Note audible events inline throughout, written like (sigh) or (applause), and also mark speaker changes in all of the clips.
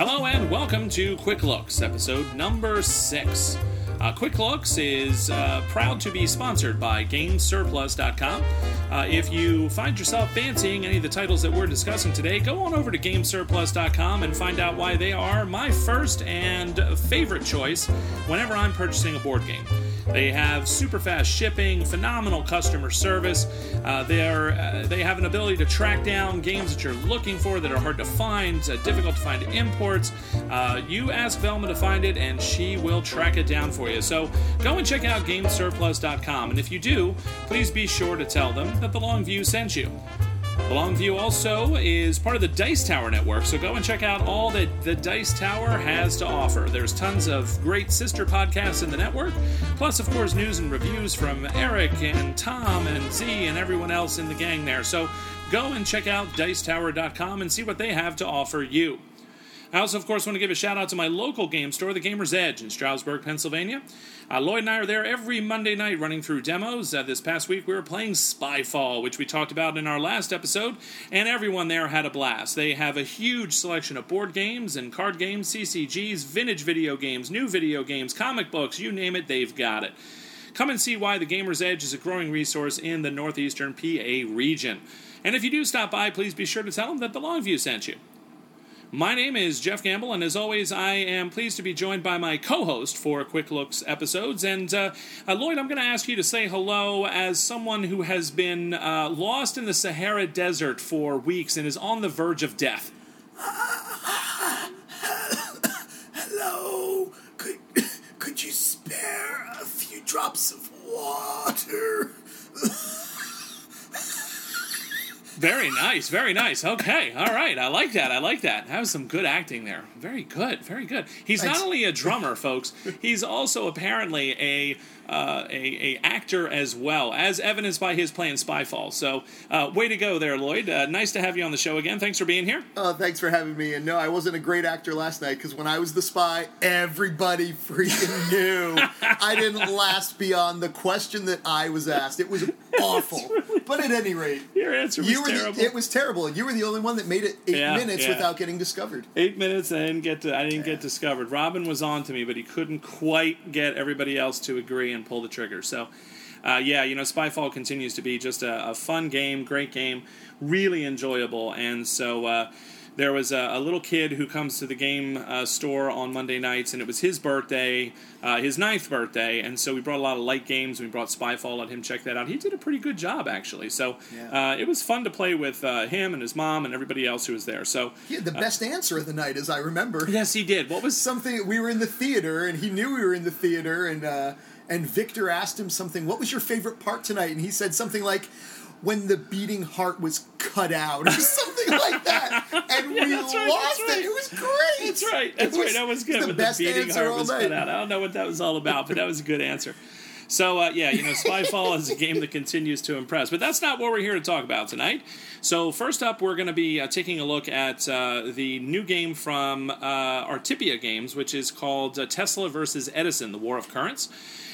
Speaker 1: Hello and welcome to Quick Looks, episode number six. Uh, Quick Looks is uh, proud to be sponsored by GameSurplus.com. Uh, if you find yourself fancying any of the titles that we're discussing today, go on over to GameSurplus.com and find out why they are my first and favorite choice whenever I'm purchasing a board game. They have super fast shipping, phenomenal customer service. Uh, they're uh, they have an ability to track down games that you're looking for that are hard to find, uh, difficult to find imports. Uh, you ask Velma to find it, and she will track it down for you. So go and check out GameSurplus.com, and if you do, please be sure to tell them that the Longview sent you. Longview also is part of the Dice Tower network, so go and check out all that the Dice Tower has to offer. There's tons of great sister podcasts in the network, plus, of course, news and reviews from Eric and Tom and Z and everyone else in the gang there. So go and check out Dicetower.com and see what they have to offer you. I also, of course, want to give a shout out to my local game store, the Gamer's Edge in Stroudsburg, Pennsylvania. Uh, Lloyd and I are there every Monday night running through demos. Uh, this past week we were playing Spyfall, which we talked about in our last episode, and everyone there had a blast. They have a huge selection of board games and card games, CCGs, vintage video games, new video games, comic books, you name it, they've got it. Come and see why the Gamer's Edge is a growing resource in the northeastern PA region. And if you do stop by, please be sure to tell them that the Longview sent you. My name is Jeff Gamble, and as always, I am pleased to be joined by my co host for Quick Looks episodes. And uh, uh, Lloyd, I'm going to ask you to say hello as someone who has been uh, lost in the Sahara Desert for weeks and is on the verge of death.
Speaker 2: Hello. Could could you spare a few drops of water?
Speaker 1: Very nice, very nice. Okay, all right. I like that. I like that. That was some good acting there. Very good, very good. He's
Speaker 2: Thanks.
Speaker 1: not only a drummer, folks. He's also apparently a uh, a, a actor as well, as evidenced by his play in Spyfall. So, uh, way to go there, Lloyd. Uh, nice to have you on the show again. Thanks for being here.
Speaker 2: Oh, thanks for having me. And no, I wasn't a great actor last night because when I was the spy, everybody freaking (laughs) knew I didn't last beyond the question that I was asked. It was (laughs) awful. But at any rate,
Speaker 1: Your answer was
Speaker 2: you
Speaker 1: terrible.
Speaker 2: The, it was terrible, and you were the only one that made it eight
Speaker 1: Yeah,
Speaker 2: minutes
Speaker 1: yeah.
Speaker 2: without getting discovered.
Speaker 1: Eight minutes, I didn't get to. I didn't get discovered. Robin was on to me, but he couldn't quite get everybody else to agree and pull the trigger. So, uh, yeah, you know, Spyfall continues to be just a, a fun game, great game, really enjoyable. And so, uh, there was a, a little kid who comes to the game uh, store on Monday nights, and it was his birthday, uh, his ninth birthday, and so we brought a lot of light games. We brought Spyfall, let him check that out. He did a pretty good job, actually. So
Speaker 2: Yeah.
Speaker 1: uh, it was fun to play with uh, him and his mom and everybody else who was there. So
Speaker 2: the best answer of the night, as I remember.
Speaker 1: yes, he did. What was
Speaker 2: something we were in the theater and he knew we were in the theater and uh, and Victor asked him something what was your favorite part tonight and he said something like when the beating heart was cut out or (laughs) something like that and
Speaker 1: Yeah,
Speaker 2: we
Speaker 1: right,
Speaker 2: lost
Speaker 1: right.
Speaker 2: it it was great
Speaker 1: That's right. That's right. That was good.
Speaker 2: the best
Speaker 1: the beating
Speaker 2: answer
Speaker 1: heart
Speaker 2: all
Speaker 1: was
Speaker 2: night.
Speaker 1: cut out. I don't know what that was all about, but that was a good answer. So uh, yeah, you know, Spyfall is a game that continues to impress, but that's not what we're here to talk about tonight. So first up, we're going to be uh, taking a look at uh, the new game from uh, Artipia Games, which is called uh, Tesla versus Edison: The War of Currents.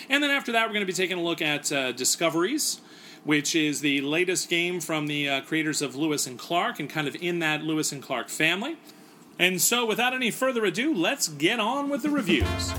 Speaker 1: And then after that, we're going to be taking a look at uh, Discoveries, which is the latest game from the uh, creators of Lewis and Clark, and kind of in that Lewis and Clark family. And so, without any further ado, let's get on with the reviews.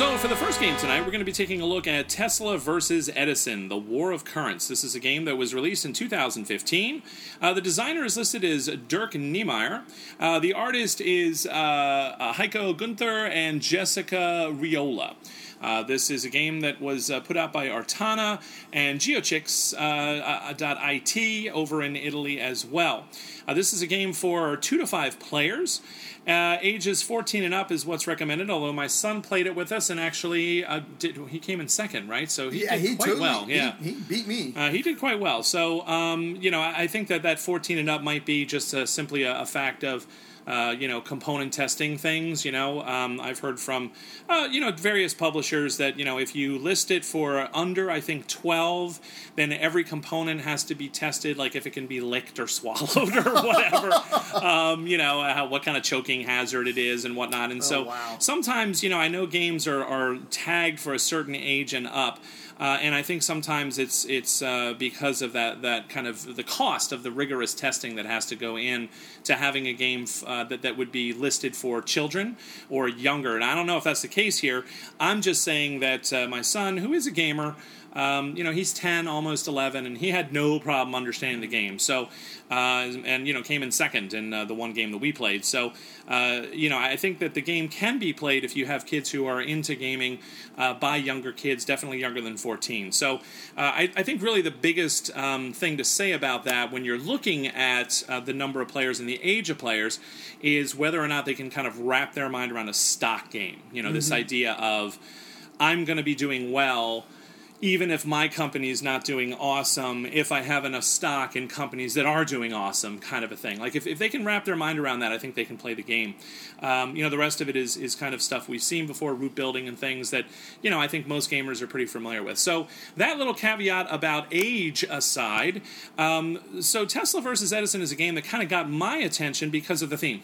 Speaker 1: So, for the first game tonight, we're going to be taking a look at Tesla versus Edison, The War of Currents. This is a game that was released in 2015. Uh, the designer is listed as Dirk Niemeyer. Uh, the artist is uh, uh, Heiko Gunther and Jessica Riola. Uh, this is a game that was uh, put out by Artana and Giochix uh, uh, over in Italy as well. Uh, this is a game for two to five players. Uh, ages 14 and up is what's recommended. Although my son played it with us and actually uh, did, he came in second, right? So he
Speaker 2: yeah
Speaker 1: did
Speaker 2: he
Speaker 1: quite well.
Speaker 2: he-
Speaker 1: Yeah,
Speaker 2: he, beat me
Speaker 1: uh, he did quite well. So, um, you know, I, I think that that 14 and up might be just uh, simply a, a fact of uh, you know, component testing things. You know, um, I've heard from, uh, you know, various publishers that you know if you list it for under, I think twelve, then every component has to be tested, like if it can be licked or (laughs) swallowed or whatever. (laughs) um, you know, how, what kind of choking hazard it is and whatnot. And
Speaker 2: Oh,
Speaker 1: so
Speaker 2: wow.
Speaker 1: sometimes, you know, I know games are, are tagged for a certain age and up. Uh, and I think sometimes it's it's uh, because of that that kind of the cost of the rigorous testing that has to go in to having a game uh, that that would be listed for children or younger. And I don't know if that's the case here. I'm just saying that uh, my son, who is a gamer, um, you know, he's 10, almost 11, and he had no problem understanding the game. So, uh, and, you know, came in second in uh, the one game that we played. So, uh, you know, I think that the game can be played if you have kids who are into gaming uh, by younger kids, definitely younger than 14. So, uh, I, I think really the biggest um, thing to say about that when you're looking at uh, the number of players and the age of players is whether or not they can kind of wrap their mind around a stock game. You know, this idea of I'm going to be doing well even if my company is not doing awesome, if I have enough stock in companies that are doing awesome, kind of a thing. Like if, if they can wrap their mind around that, I think they can play the game. Um, you know, the rest of it is is kind of stuff we've seen before, route building and things that you know I think most gamers are pretty familiar with. So that little caveat about age aside, um, so Tesla versus Edison is a game that kind of got my attention because of the theme.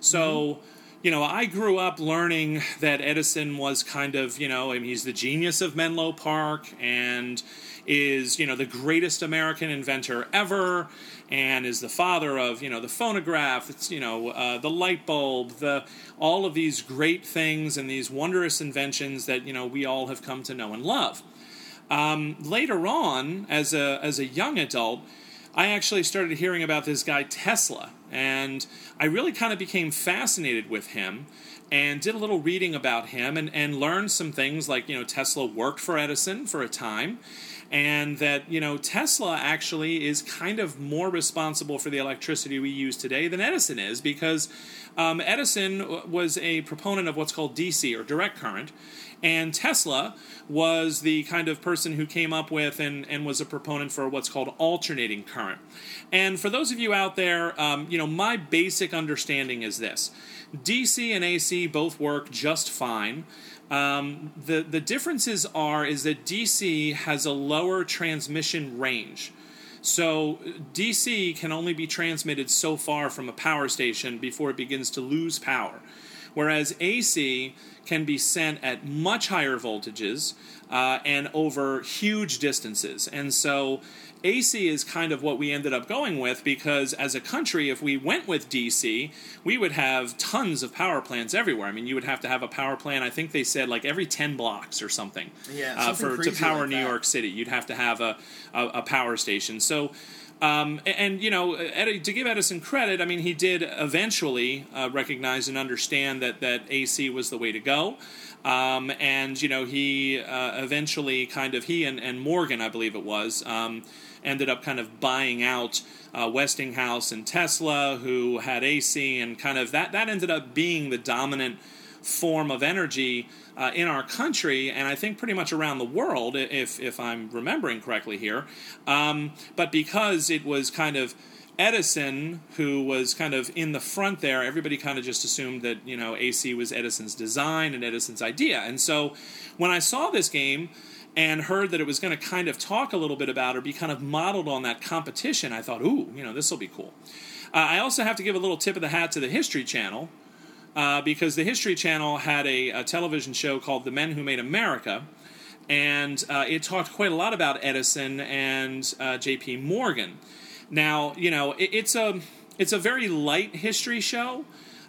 Speaker 1: So, you know, I grew up learning that Edison was kind of, you know, I mean, he's the genius of Menlo Park and is, you know, the greatest American inventor ever and is the father of, you know, the phonograph, it's, you know, uh, the light bulb, the all of these great things and these wondrous inventions that, you know, we all have come to know and love. Um, later on, as a as a young adult, I actually started hearing about this guy Tesla, and I really kind of became fascinated with him and did a little reading about him and, and learned some things like, you know, Tesla worked for Edison for a time, and that, you know, Tesla actually is kind of more responsible for the electricity we use today than Edison is because um, Edison was a proponent of what's called DC or direct current. And Tesla was the kind of person who came up with and, and was a proponent for what's called alternating current. And for those of you out there, um, you know, my basic understanding is this DC and AC both work just fine. Um, the, the differences are is that DC has a lower transmission range. So DC can only be transmitted so far from a power station before it begins to lose power, whereas AC can be sent at much higher voltages uh, and over huge distances. And so AC is kind of what we ended up going with because as a country, if we went with DC, we would have tons of power plants everywhere. I mean, you would have to have a power plant. I think they said like every ten blocks or something.
Speaker 2: Yeah,
Speaker 1: uh, for to power
Speaker 2: like
Speaker 1: New. York City, you'd have to have a a, a power station. So. Um, and, you know, Ed, to give Edison credit, I mean, he did eventually uh, recognize and understand that, that AC was the way to go. Um, and, you know, he uh, eventually kind of, he and, and Morgan, I believe it was, um, ended up kind of buying out uh, Westinghouse and Tesla, who had AC, and kind of that, that ended up being the dominant form of energy uh, in our country, and I think pretty much around the world, if if I'm remembering correctly here. Um, but because it was kind of Edison who was kind of in the front there, everybody kind of just assumed that you know AC was Edison's design and Edison's idea. And so when I saw this game and heard that it was going to kind of talk a little bit about or be kind of modeled on that competition, I thought, ooh, you know, this will be cool. Uh, I also have to give a little tip of the hat to the History Channel uh, because the History Channel had a, a television show called The Men Who Made America, and uh, it talked quite a lot about Edison and uh, J.P. Morgan. Now, you know, it, it's a it's a very light history show.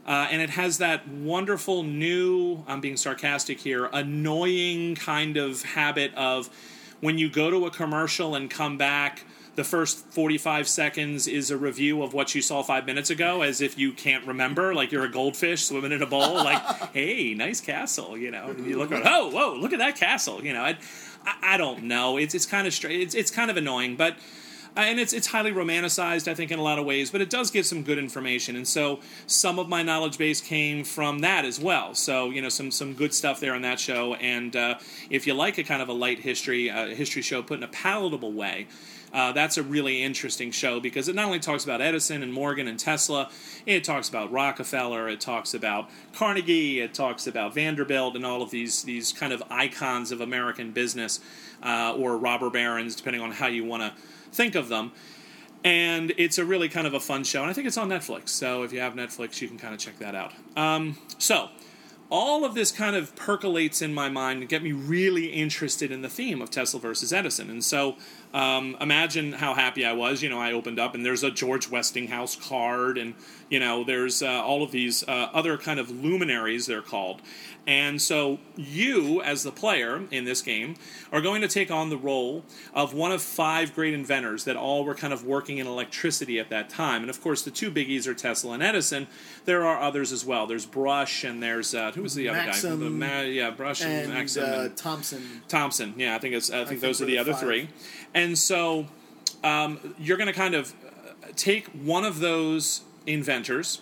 Speaker 1: Uh, and it has that wonderful new, I'm being sarcastic here, annoying kind of habit of when you go to a commercial and come back, the first 45 seconds is a review of what you saw five minutes ago, as if you can't remember, like you're a goldfish swimming in a bowl, like, (laughs) hey, nice castle, you know. And you look around, oh, whoa, look at that castle, you know. I, I, I don't know. It's, it's kind of straight, it's, it's kind of annoying, but uh, and it's it's highly romanticized, I think, in a lot of ways, but it does give some good information. And so some of my knowledge base came from that as well. So you know, some some good stuff there on that show. And uh, if you like a kind of a light history uh, history show put in a palatable way. Uh, that's a really interesting show because it not only talks about Edison and Morgan and Tesla, it talks about Rockefeller, it talks about Carnegie, it talks about Vanderbilt, and all of these these kind of icons of American business uh, or robber barons, depending on how you want to think of them. And it's a really kind of a fun show, and I think it's on Netflix. So if you have Netflix, you can kind of check that out. Um, so all of this kind of percolates in my mind and get me really interested in the theme of Tesla versus Edison. And so um, imagine how happy I was. You know, I opened up and there's a George Westinghouse card, and you know, there's uh, all of these uh, other kind of luminaries they're called. And so you, as the player in this game, are going to take on the role of one of five great inventors that all were kind of working in electricity at that time. And of course, the two biggies are Tesla and Edison. There are others as well. There's Brush and there's uh, who was the
Speaker 2: Maxim
Speaker 1: other guy? The Ma- yeah, Brush and,
Speaker 2: and
Speaker 1: Maxim
Speaker 2: uh,
Speaker 1: and
Speaker 2: Thomson.
Speaker 1: Thomson. Yeah, I think it's. I think,
Speaker 2: think
Speaker 1: those are the
Speaker 2: the
Speaker 1: other
Speaker 2: five.
Speaker 1: three. And so um, you're going to kind of uh, take one of those inventors,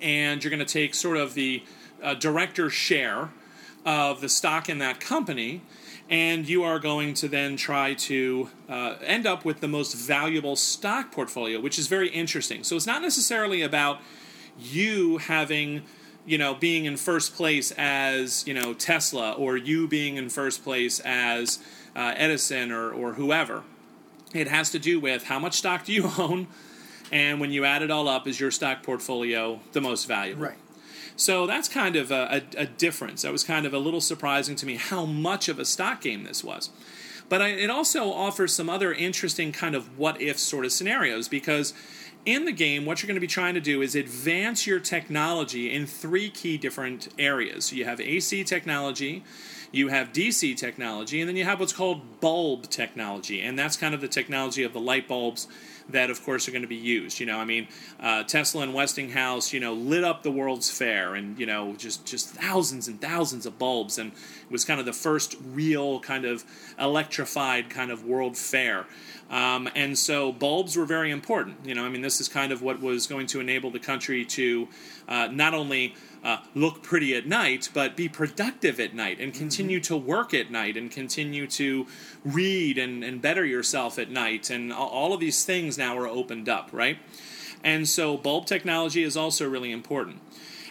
Speaker 1: and you're going to take sort of the uh, director's share of the stock in that company. And you are going to then try to uh, end up with the most valuable stock portfolio, which is very interesting. So it's not necessarily about you having you know being in first place as you know Tesla or you being in first place as uh, Edison or or whoever. It has to do with how much stock do you (laughs) own, and when you add it all up, is your stock portfolio the most valuable?
Speaker 2: Right.
Speaker 1: So that's kind of a, a, a difference. That was kind of a little surprising to me how much of a stock game this was. But I, it also offers some other interesting kind of what if sort of scenarios because in the game, what you're going to be trying to do is advance your technology in three key different areas. So you have AC technology, you have DC technology, and then you have what's called bulb technology. And that's kind of the technology of the light bulbs that, of course, are going to be used. You know, I mean, uh, Tesla and Westinghouse, you know, lit up the World's Fair, and you know, just just thousands and thousands of bulbs, and it was kind of the first real kind of electrified kind of World Fair. Um, and so bulbs were very important. You know, I mean, this is kind of what was going to enable the country to uh, not only uh, look pretty at night, but be productive at night and continue to work at night and continue to read and, and better yourself at night. And all- all of these things now are opened up, right? And so bulb technology is also really important.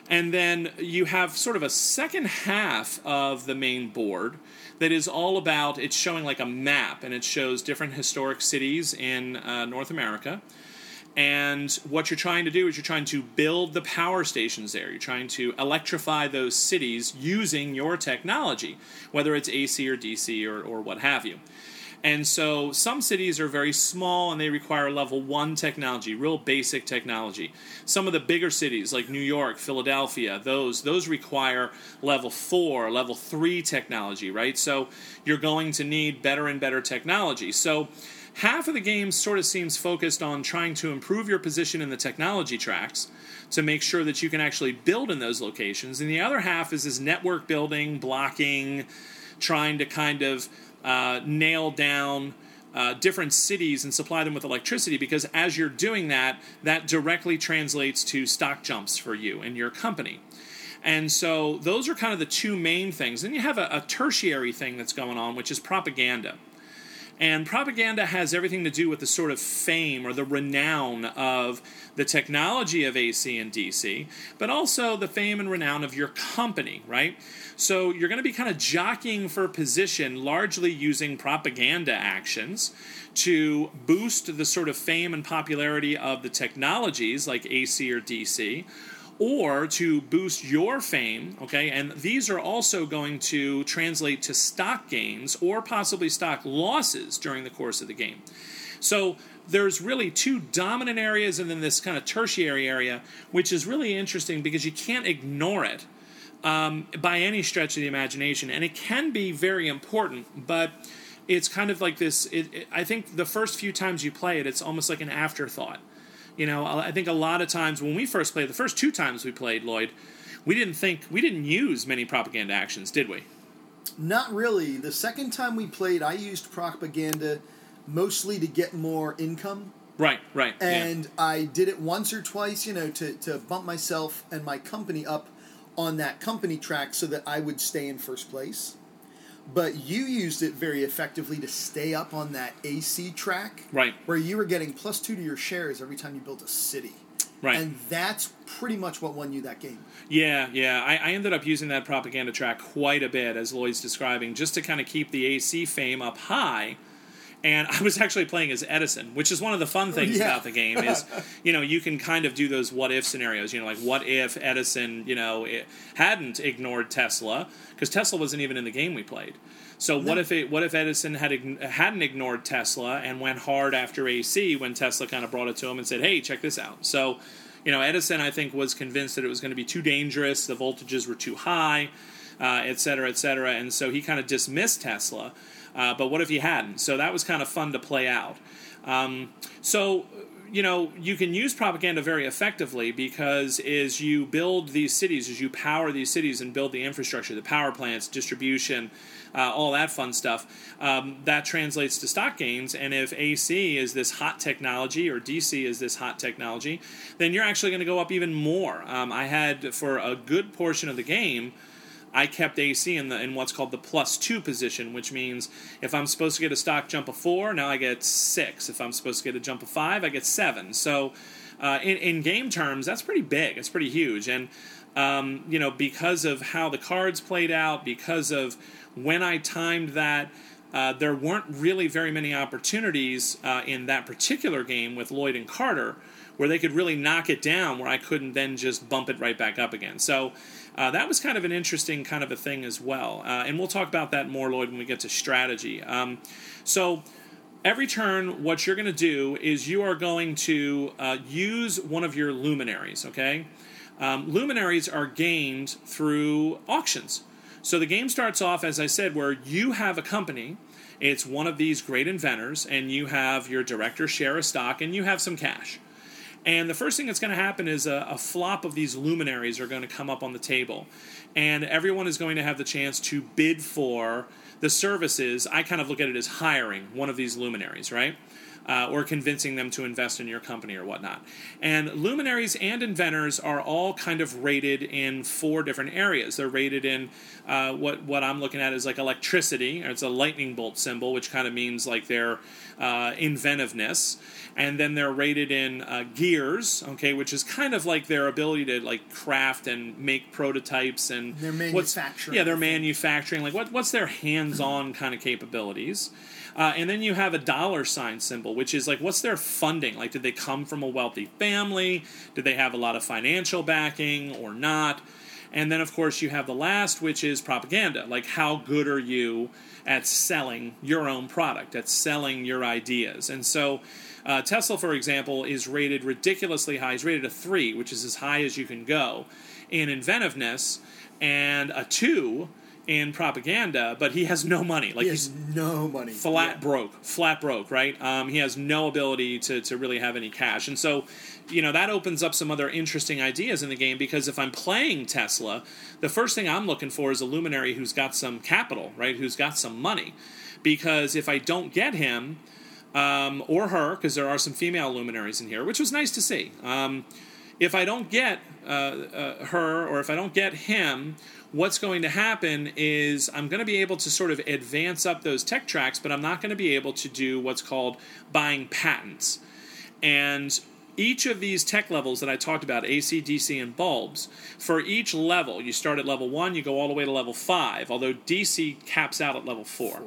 Speaker 1: And then you have sort of a second half of the main board that is all about it's showing like a map and it shows different historic cities in uh, North America. And what you're trying to do is you're trying to build the power stations there. You're trying to electrify those cities using your technology, whether it's AC or DC or, or what have you. And so some cities are very small and they require level one technology, real basic technology. Some of the bigger cities like New York, Philadelphia, those those require level four, level three technology, right? So you're going to need better and better technology. So half of the game sort of seems focused on trying to improve your position in the technology tracks to make sure that you can actually build in those locations. And the other half is this network building, blocking, trying to kind of uh, nail down uh, different cities and supply them with electricity because as you're doing that, that directly translates to stock jumps for you and your company. And so those are kind of the two main things. Then you have a, a tertiary thing that's going on, which is propaganda. And propaganda has everything to do with the sort of fame or the renown of the technology of AC and DC, but also the fame and renown of your company, right? So you're going to be kind of jockeying for position, largely using propaganda actions to boost the sort of fame and popularity of the technologies like AC or DC or to boost your fame, okay? And these are also going to translate to stock gains or possibly stock losses during the course of the game. So there's really two dominant areas and then this kind of tertiary area, which is really interesting because you can't ignore it um, by any stretch of the imagination. And it can be very important, but it's kind of like this. It, it, I think the first few times you play it, it's almost like an afterthought. You know, I think a lot of times when we first played, the first two times we played Lloyd, we didn't think we didn't use many propaganda actions, did we?
Speaker 2: Not really. The second time we played, I used propaganda mostly to get more income.
Speaker 1: Right, right. yeah.
Speaker 2: And I did it once or twice, you know, to, to bump myself and my company up on that company track so that I would stay in first place. But you used it very effectively to stay up on that AC track,
Speaker 1: Right.
Speaker 2: Where you were getting plus two to your shares every time you built a city,
Speaker 1: Right.
Speaker 2: And that's pretty much what won you that game.
Speaker 1: Yeah, yeah. I, I ended up using that propaganda track quite a bit, as Lloyd's describing, just to kind of keep the AC fame up high. And I was actually playing as Edison, which is one of the fun things
Speaker 2: Yeah.
Speaker 1: about the game is, (laughs) you know, you can kind of do those what if scenarios. You know, like what if Edison, you know, it hadn't ignored Tesla because Tesla wasn't even in the game we played. So what if it? What if Edison had hadn't ignored Tesla and went hard after AC when Tesla kind of brought it to him and said, "Hey, check this out." So, you know, Edison I think was convinced that it was going to be too dangerous. The voltages were too high, uh, et cetera, et cetera, and so he kind of dismissed Tesla. Uh, but what if he hadn't? So that was kind of fun to play out. Um, so you know you can use propaganda very effectively because as you build these cities, as you power these cities and build the infrastructure, the power plants, distribution, uh, all that fun stuff, um, that translates to stock gains. And if AC is this hot technology or DC is this hot technology, then you're actually going to go up even more. Um, I had for a good portion of the game. I kept AC in the in what's called the plus two position, which means if I'm supposed to get a stock jump of four, now I get six. If I'm supposed to get a jump of five, I get seven. So uh, in in game terms, that's pretty big. It's pretty huge, and um, you know because of how the cards played out, because of when I timed that. Uh, there weren't really very many opportunities uh, in that particular game with Lloyd and Carter where they could really knock it down where I couldn't then just bump it right back up again. So uh, that was kind of an interesting kind of a thing as well. Uh, and we'll talk about that more, Lloyd, when we get to strategy. Um, so every turn, what you're going to do is you are going to uh, use one of your luminaries, okay? Um, luminaries are gained through auctions. So the game starts off, as I said, where you have a company. It's one of these great inventors, and you have your director share a stock, and you have some cash. And the first thing that's going to happen is a, a, flop of these luminaries are going to come up on the table. And everyone is going to have the chance to bid for the services. I kind of look at it as hiring one of these luminaries, right? Uh, or convincing them to invest in your company or whatnot. And luminaries and inventors are all kind of rated in four different areas. They're rated in uh, what what I'm looking at is like electricity. It's a lightning bolt symbol, which kind of means like their uh, inventiveness. And then they're rated in uh, gears, okay, which is kind of like their ability to like craft and make prototypes and
Speaker 2: Their
Speaker 1: what's-
Speaker 2: manufacturing.
Speaker 1: yeah, their manufacturing. Like what what's their hands-on kind of capabilities. Uh, and then you have a dollar sign symbol, which is like, what's their funding? Like, did they come from a wealthy family? Did they have a lot of financial backing or not? And then, of course, you have the last, which is propaganda. Like, how good are you at selling your own product, at selling your ideas? And so, uh, Tesla, for example, is rated ridiculously high. He's rated a three, which is as high as you can go in inventiveness, and a two in propaganda, but he has no money. Like
Speaker 2: He
Speaker 1: he's
Speaker 2: has no money.
Speaker 1: flat
Speaker 2: Yeah.
Speaker 1: broke, flat broke, right? Um, he has no ability to, to really have any cash. And so, you know, that opens up some other interesting ideas in the game because if I'm playing Tesla, the first thing I'm looking for is a luminary who's got some capital, right? Who's got some money. Because if I don't get him, um, or her, because there are some female luminaries in here, which was nice to see. Um, if I don't get uh, uh, her or if I don't get him, what's going to happen is I'm going to be able to sort of advance up those tech tracks, but I'm not going to be able to do what's called buying patents. And each of these tech levels that I talked about, AC, DC, and bulbs, for each level, you start at level one, you go all the way to level five, although DC caps out at level four.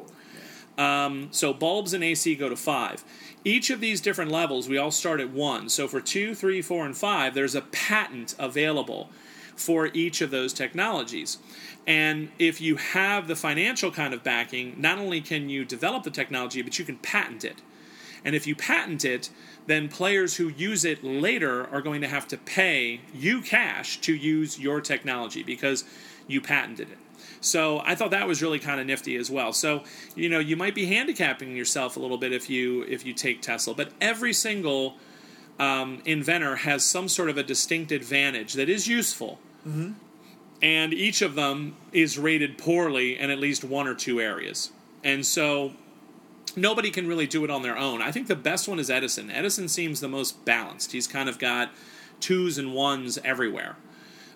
Speaker 1: Um, so bulbs and AC go to five. Each of these different levels, we all start at one. So for two, three, four, and five, there's a patent available for each of those technologies. And if you have the financial kind of backing, not only can you develop the technology, but you can patent it. And if you patent it, then players who use it later are going to have to pay you cash to use your technology because you patented it. So I thought that was really kind of nifty as well. So you know you might be handicapping yourself a little bit if you if you take Tesla, but every single um, inventor has some sort of a distinct advantage that is useful, and each of them is rated poorly in at least one or two areas. And so nobody can really do it on their own. I think the best one is Edison. Edison seems the most balanced. He's kind of got twos and ones everywhere,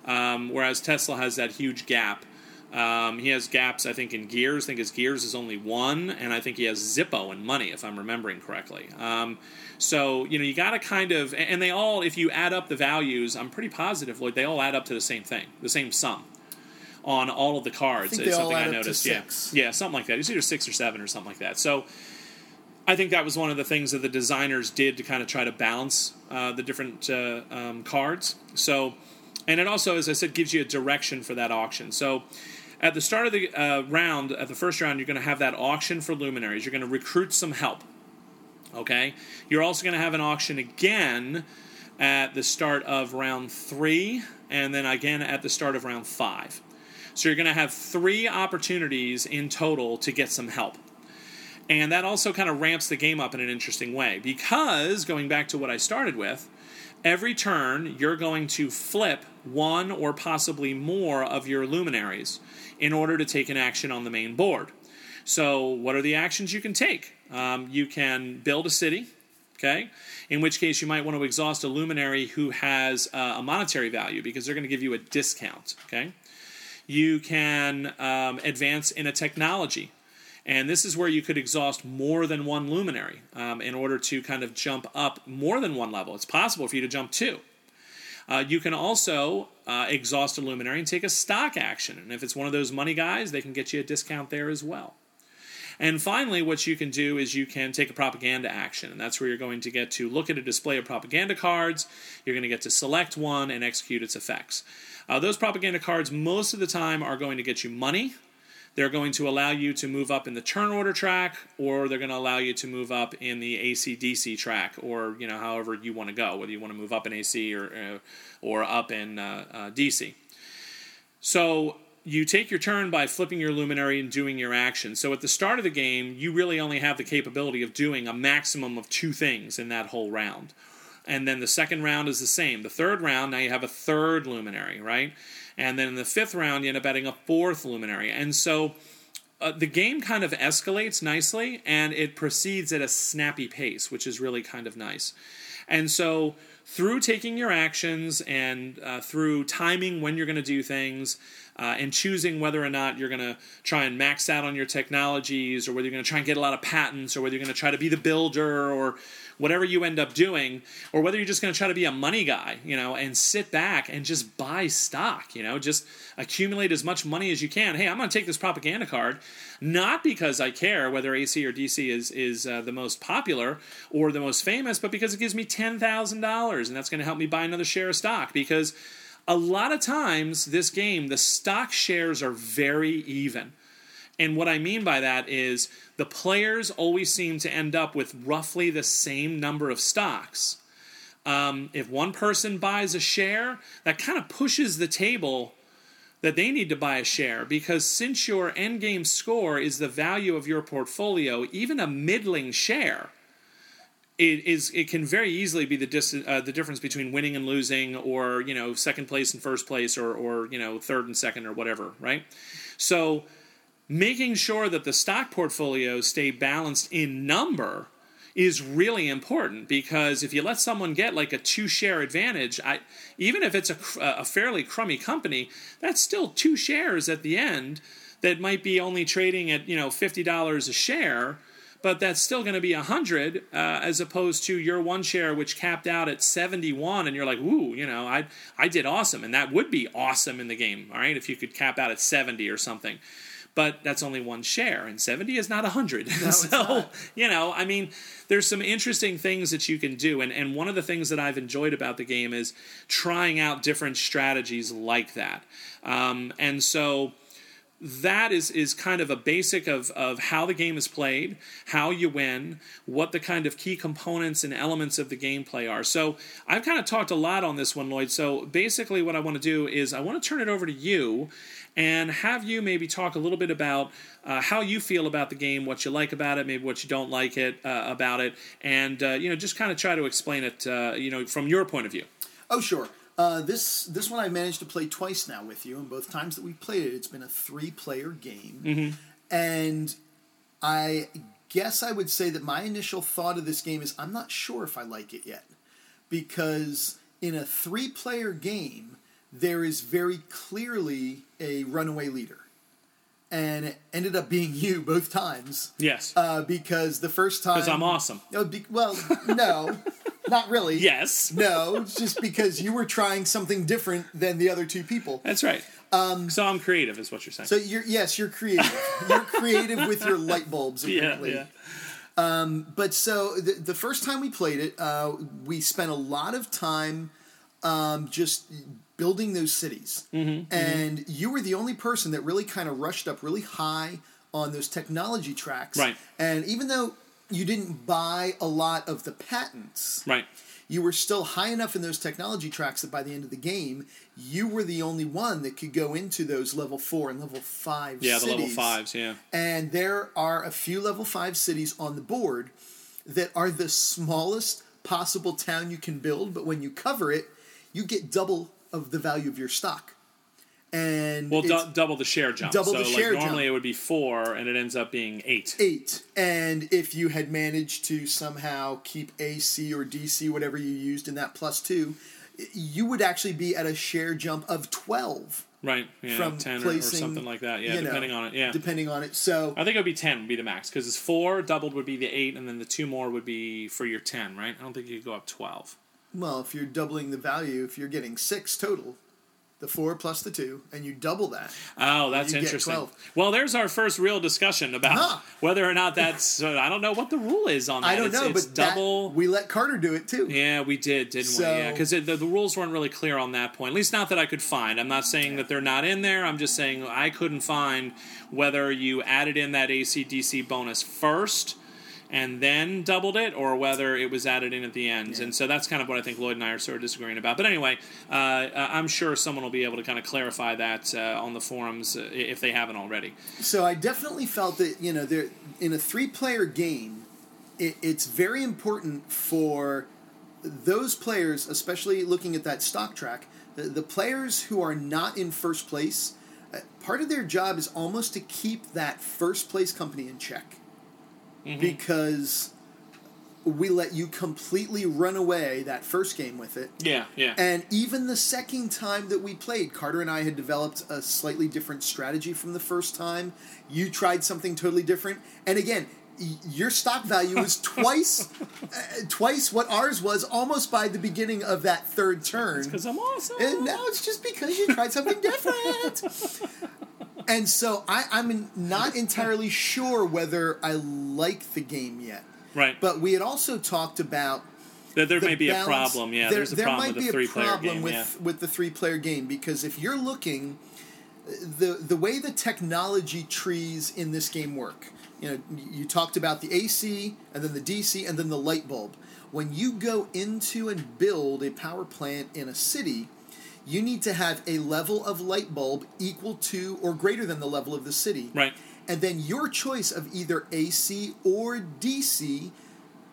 Speaker 1: um, whereas Tesla has that huge gap Um, he has gaps, I think, in gears. I think his gears is only one, and I think he has Zippo and money, if I'm remembering correctly. Um, so you know, you got to kind of, and they all, if you add up the values, I'm pretty positive, Lloyd, they all add up to the same thing, the same sum on all of the cards. It's something
Speaker 2: add
Speaker 1: I noticed.
Speaker 2: six.
Speaker 1: Yeah, yeah, something like that. It's either six or seven or something like that. So. I think that was one of the things that the designers did to kind of try to balance uh, the different uh, um, cards. So, and it also, as I said, gives you a direction for that auction. So, at the start of the uh, round, at the first round, you're going to have that auction for luminaries. You're going to recruit some help. Okay, you're also going to have an auction again at the start of round three, and then again at the start of round five. So you're going to have three opportunities in total to get some help. And that also kind of ramps the game up in an interesting way because, going back to what I started with, every turn you're going to flip one or possibly more of your luminaries in order to take an action on the main board. So, what are the actions you can take? Um, you can build a city, okay? In which case, you might want to exhaust a luminary who has uh, a monetary value because they're going to give you a discount, okay? You can um, advance in a technology. And this is where you could exhaust more than one luminary um, in order to kind of jump up more than one level. It's possible for you to jump two. Uh, you can also uh, exhaust a luminary and take a stock action. And if it's one of those money guys, they can get you a discount there as well. And finally, what you can do is you can take a propaganda action, and that's where you're going to get to look at a display of propaganda cards. You're going to get to select one and execute its effects. Uh, those propaganda cards, most of the time, are going to get you money. They're going to allow you to move up in the turn order track, or they're going to allow you to move up in the AC/DC track, or you know, however you want to go, whether you want to move up in AC or uh, or up in uh, uh, DC. So you take your turn by flipping your luminary and doing your action. So at the start of the game, you really only have the capability of doing a maximum of two things in that whole round. And then the second round is the same. The third round, now you have a third luminary, right? And then in the fifth round, you end up adding a fourth luminary. And so uh, the game kind of escalates nicely and it proceeds at a snappy pace, which is really kind of nice. And so, through taking your actions and uh, through timing when you're going to do things, uh, and choosing whether or not you're going to try and max out on your technologies, or whether you're going to try and get a lot of patents, or whether you're going to try to be the builder, or whatever you end up doing, or whether you're just going to try to be a money guy, you know, and sit back and just buy stock, you know, just accumulate as much money as you can. Hey, I'm going to take this propaganda card, not because I care whether AC or DC is is uh, the most popular or the most famous, but because it gives me ten thousand dollars, and that's going to help me buy another share of stock because. A lot of times, this game, the stock shares are very even. And what I mean by that is the players always seem to end up with roughly the same number of stocks. Um, if one person buys a share, that kind of pushes the table that they need to buy a share because since your endgame score is the value of your portfolio, even a middling share. It is. It can very easily be the dis, uh, the difference between winning and losing, or you know, second place and first place, or or you know, third and second, or whatever, right? So, making sure that the stock portfolios stay balanced in number is really important because if you let someone get like a two share advantage, I, even if it's a, a fairly crummy company, that's still two shares at the end that might be only trading at you know fifty dollars a share, but that's still going to be a hundred uh, as opposed to your one share which capped out at seventy one, and you're like, ooh, you know, I I did awesome, and that would be awesome in the game, all right, if you could cap out at seventy or something but that's only one share, and 70 is not 100.
Speaker 2: No, (laughs)
Speaker 1: so,
Speaker 2: not.
Speaker 1: you know, I mean, there's some interesting things that you can do, and, and one of the things that I've enjoyed about the game is trying out different strategies like that. Um, and so, that is is kind of a basic of, of how the game is played, how you win, what the kind of key components and elements of the gameplay are. So I've kind of talked a lot on this one, Lloyd. So basically, what I want to do is I want to turn it over to you and have you maybe talk a little bit about uh, how you feel about the game, what you like about it, maybe what you don't like it uh, about it, and uh, you know just kind of try to explain it, uh, you know, from your point of view.
Speaker 2: Oh, sure. Uh, this this one I've managed to play twice now with you, and both times that we played it, it's been a three player game. And I guess I would say that my initial thought of this game is I'm not sure if I like it yet, because in a three player game, there is very clearly a runaway leader. and it ended up being you both times.
Speaker 1: Yes.
Speaker 2: Uh, because the first time,
Speaker 1: Because I'm awesome.
Speaker 2: Oh, be, well, no, (laughs) not really.
Speaker 1: Yes. (laughs)
Speaker 2: No, it's just because you were trying something different than the other two people.
Speaker 1: That's right. Um, so I'm creative, is what you're saying.
Speaker 2: So you're yes, you're creative. you're creative with your light bulbs. (laughs)
Speaker 1: yeah,
Speaker 2: Apparently.
Speaker 1: yeah.
Speaker 2: But so the, the first time we played it, uh, we spent a lot of time um, just building those cities,
Speaker 1: Mm-hmm,
Speaker 2: and you were the only person that really kind of rushed up really high on those technology tracks.
Speaker 1: Right.
Speaker 2: And even though you didn't buy a lot of the patents,
Speaker 1: Right.
Speaker 2: you were still high enough in those technology tracks that by the end of the game, you were the only one that could go into those level four and level five.
Speaker 1: Yeah, the level fives, yeah.
Speaker 2: And there are a few level five cities on the board that are the smallest possible town you can build, but when you cover it, you get double of the value of your stock. And
Speaker 1: Well, du- double the share jump.
Speaker 2: Double
Speaker 1: so
Speaker 2: the
Speaker 1: like
Speaker 2: share
Speaker 1: normally
Speaker 2: jump.
Speaker 1: it would be four, and it ends up being eight.
Speaker 2: eight. And if you had managed to somehow keep AC or DC, whatever you used in that plus two, you would actually be at a share jump of 12
Speaker 1: Right. Yeah,
Speaker 2: from
Speaker 1: ten or, or something like that. Yeah,
Speaker 2: you know,
Speaker 1: depending on it. Yeah.
Speaker 2: Depending on it. So
Speaker 1: I think it would be ten would be the max because it's four doubled would be the eight, and then the two more would be for your ten. Right? I don't think you could go up twelve.
Speaker 2: Well, if you're doubling the value, if you're getting six total, the four plus the two, and you double that.
Speaker 1: Oh, that's
Speaker 2: You get
Speaker 1: interesting.
Speaker 2: 12.
Speaker 1: Well, there's our first real discussion about
Speaker 2: Huh.
Speaker 1: whether or not that's. Uh, I don't know what the rule is on that.
Speaker 2: I don't
Speaker 1: It's-
Speaker 2: know,
Speaker 1: it's
Speaker 2: but that-
Speaker 1: double.
Speaker 2: we let Carter do it too.
Speaker 1: Yeah, we did, didn't
Speaker 2: So-
Speaker 1: we? Yeah, because the, the rules weren't really clear on that point. At least not that I could find. I'm not saying that they're not in there. I'm just saying I couldn't find whether you added in that ACDC bonus first and then doubled it, or whether it was added in at the end. And so that's kind of what I think Lloyd and I are sort of disagreeing about. But anyway, uh, uh, I'm sure someone will be able to kind of clarify that uh, on the forums uh, if they haven't already.
Speaker 2: So I definitely felt that you know there in a three-player game, it, it's very important for those players, especially looking at that stock track, the, the players who are not in first place. uh, Part of their job is almost to keep that first place company in check, because we let you completely run away that first game with it.
Speaker 1: Yeah, yeah.
Speaker 2: And even the second time that we played, Carter and I had developed a slightly different strategy from the first time. You tried something totally different, and again, your stock value was (laughs) twice, uh, twice what ours was, almost by the beginning of that third turn.
Speaker 1: Because I'm awesome.
Speaker 2: And now it's just because you tried something different. (laughs) and so I, I'm not entirely sure whether I like the game yet.
Speaker 1: right.
Speaker 2: But we had also talked about
Speaker 1: there, there
Speaker 2: the
Speaker 1: may be a problem. Yeah,
Speaker 2: there,
Speaker 1: there's a
Speaker 2: there
Speaker 1: problem
Speaker 2: might
Speaker 1: with
Speaker 2: be
Speaker 1: the three
Speaker 2: a problem
Speaker 1: game.
Speaker 2: with
Speaker 1: yeah.
Speaker 2: with the three player game because if you're looking, the the way the technology trees in this game work, you know, you talked about the AC and then the DC and then the light bulb. When you go into and build a power plant in a city, you need to have a level of light bulb equal to or greater than the level of the city.
Speaker 1: Right.
Speaker 2: And then your choice of either AC or DC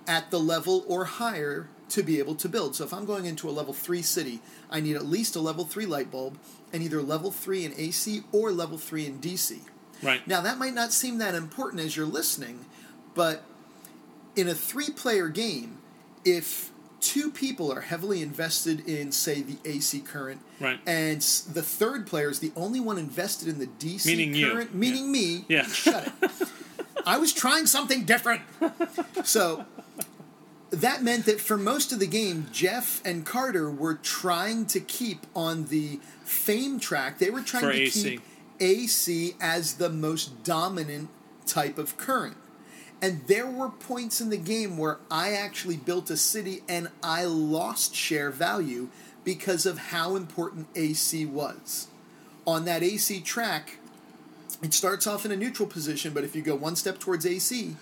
Speaker 2: at the level or higher to be able to build. So if I'm going into a level 3 city, I need at least a level 3 light bulb and either level 3 in AC or level 3 in DC.
Speaker 1: Right.
Speaker 2: Now, that might not seem that important as you're listening, but in a three player game, if two people are heavily invested in, say, the AC current,
Speaker 1: Right.
Speaker 2: and the third player is the only one invested in the DC
Speaker 1: Meaning you.
Speaker 2: current, meaning me,
Speaker 1: Yeah.
Speaker 2: shut it. I was trying something different. So that meant that for most of the game, Jeff and Carter were trying to keep on the fame track. They were trying
Speaker 1: For
Speaker 2: to
Speaker 1: AC.
Speaker 2: keep AC as the most dominant type of current. And there were points in the game where I actually built a city and I lost share value because of how important AC was. On that AC track, it starts off in a neutral position, but if you go one step towards AC,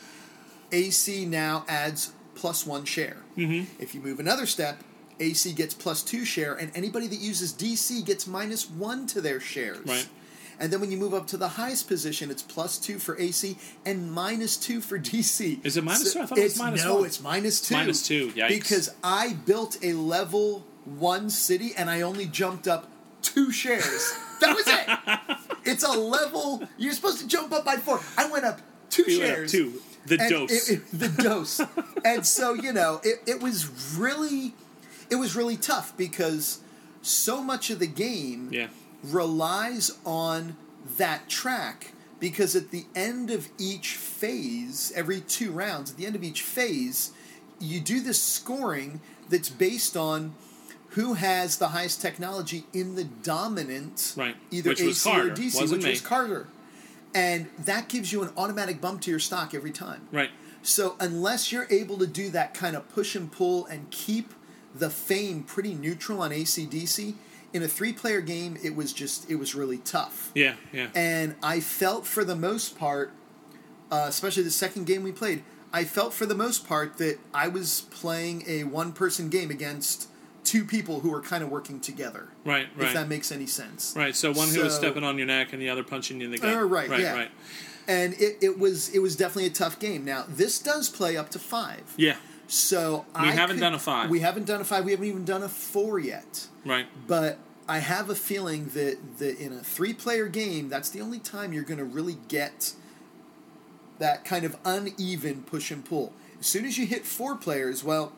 Speaker 2: AC now adds plus one share. Mm-hmm. If you move another step, AC gets plus two share, and anybody that uses DC gets minus one to their shares.
Speaker 1: Right.
Speaker 2: And then when you move up to the highest position, it's plus two for AC and minus two for DC.
Speaker 1: Is it minus two? I thought it was minus
Speaker 2: no,
Speaker 1: one.
Speaker 2: it's minus two.
Speaker 1: Minus two, yikes.
Speaker 2: Because I built a level one city and I only jumped up two shares. that was it. (laughs) It's a level. You're supposed to jump up by four. I went up two
Speaker 1: You went up
Speaker 2: shares.
Speaker 1: two. The dose.
Speaker 2: it- it- the dose. (laughs) and so you know, it, it was really, it was really tough because so much of the game
Speaker 1: yeah.
Speaker 2: Relies on that track because at the end of each phase, every two rounds, at the end of each phase, you do this scoring that's based on who has the highest technology in the dominant
Speaker 1: Right.
Speaker 2: either
Speaker 1: Which
Speaker 2: AC or DC,
Speaker 1: Wasn't
Speaker 2: which
Speaker 1: me.
Speaker 2: was Carter. And that gives you an automatic bump to your stock every time.
Speaker 1: Right.
Speaker 2: So unless you're able to do that kind of push and pull and keep the fame pretty neutral on ACDC, in a three player game it was just it was really tough.
Speaker 1: Yeah. Yeah.
Speaker 2: And I felt for the most part, uh, especially the second game we played, I felt for the most part that I was playing a one person game against two people who were kind of working together.
Speaker 1: right. Right.
Speaker 2: If that makes any sense.
Speaker 1: Right. So one who was stepping on your neck and the other punching you in the gut.
Speaker 2: Uh, right,
Speaker 1: Right.
Speaker 2: yeah.
Speaker 1: Right.
Speaker 2: And it, it was it was definitely a tough game. Now this does play up to five.
Speaker 1: Yeah.
Speaker 2: So
Speaker 1: We
Speaker 2: I
Speaker 1: haven't
Speaker 2: could-
Speaker 1: done a five.
Speaker 2: We haven't done a five. We haven't even done a four yet.
Speaker 1: Right.
Speaker 2: But I have a feeling that, that in a three player game, that's the only time you're going to really get that kind of uneven push and pull. As soon as you hit four players, well,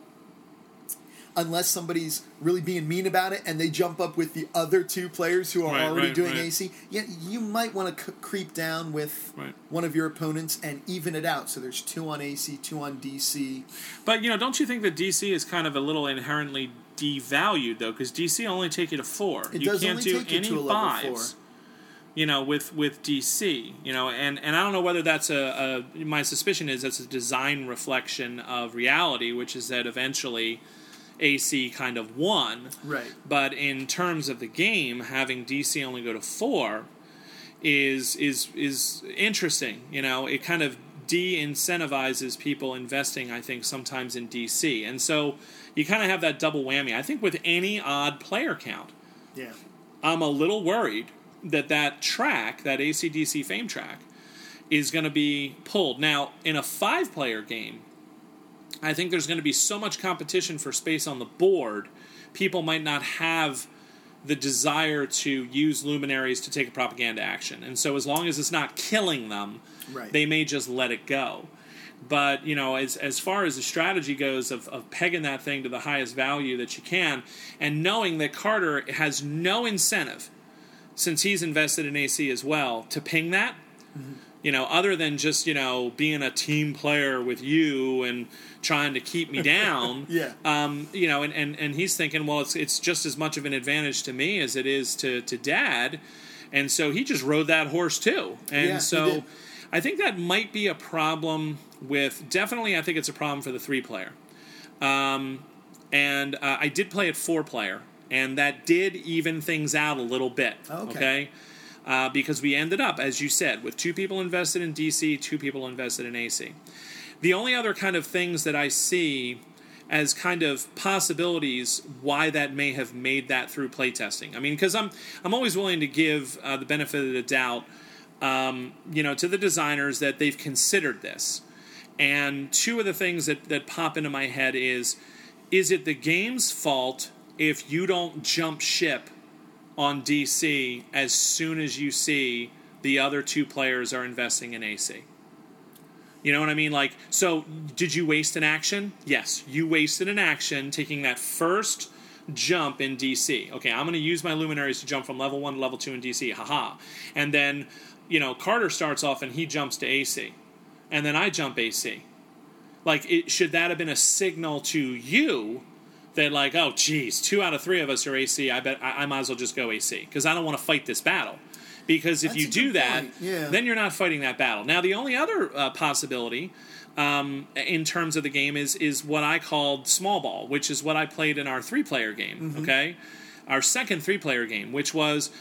Speaker 2: unless somebody's really being mean about it and they jump up with the other two players who are
Speaker 1: Right,
Speaker 2: already
Speaker 1: right,
Speaker 2: doing
Speaker 1: right.
Speaker 2: AC, yeah, you might want to c- creep down with
Speaker 1: Right.
Speaker 2: one of your opponents and even it out. So there's two on AC, two on DC.
Speaker 1: But you know, don't you think that DC is kind of a little inherently devalued though? Because DC only take you to four.
Speaker 2: It
Speaker 1: you
Speaker 2: does
Speaker 1: can't do
Speaker 2: you
Speaker 1: any
Speaker 2: level
Speaker 1: fives. You know, with with DC, you know, and and I don't know whether that's a, a my suspicion is that's a design reflection of reality, which is that eventually AC kind of won.
Speaker 2: Right.
Speaker 1: But in terms of the game, having DC only go to four is is is interesting. You know, it kind of de-incentivizes people investing. I think sometimes in DC, and so you kind of have that double whammy. I think with any odd player count,
Speaker 2: Yeah.
Speaker 1: I'm a little worried that that track, that ACDC fame track, is going to be pulled. Now, in a five player game, I think there's going to be so much competition for space on the board, people might not have the desire to use luminaries to take a propaganda action. And so, as long as it's not killing them,
Speaker 2: Right.
Speaker 1: they may just let it go. But you know, as as far as the strategy goes of, of pegging that thing to the highest value that you can, and knowing that Carter has no incentive, since he's invested in AC as well, to ping that. Mm-hmm. You know, other than just you know being a team player with you and trying to keep me down. (laughs)
Speaker 2: Yeah.
Speaker 1: Um, you know, and, and, and he's thinking, well, it's it's just as much of an advantage to me as it is to, to dad. And so he just rode that horse too. And
Speaker 2: Yeah,
Speaker 1: so. I think that might be a problem with definitely I think it's a problem for the three player. Um, and uh, I did play it four player, and that did even things out a little bit.
Speaker 2: Okay.
Speaker 1: okay? Uh, because we ended up, as you said, with two people invested in DC, two people invested in AC. The only other kind of things that I see as kind of possibilities why that may have made that through playtesting. I mean, because I'm I'm always willing to give uh, the benefit of the doubt, um, you know, to the designers that they've considered this. And two of the things that, that pop into my head is is it the game's fault if you don't jump ship on DC as soon as you see the other two players are investing in AC? You know what I mean? Like, so did you waste an action? Yes, you wasted an action taking that first jump in DC. Okay, I'm going to use my luminaries to jump from level one to level two in DC. Haha. And then, you know, Carter starts off and he jumps to AC. And then I jump AC. Like, it, should that have been a signal to you that, like, oh, geez, two out of three of us are AC. I bet I, I might as well just go AC because I don't want to fight this battle. Because if
Speaker 2: That's
Speaker 1: you do that,
Speaker 2: yeah.
Speaker 1: then you're not fighting that battle. Now, the only other uh, possibility um, in terms of the game is is what I called small ball, which is what I played in our three player game. Okay, our second three player game, which was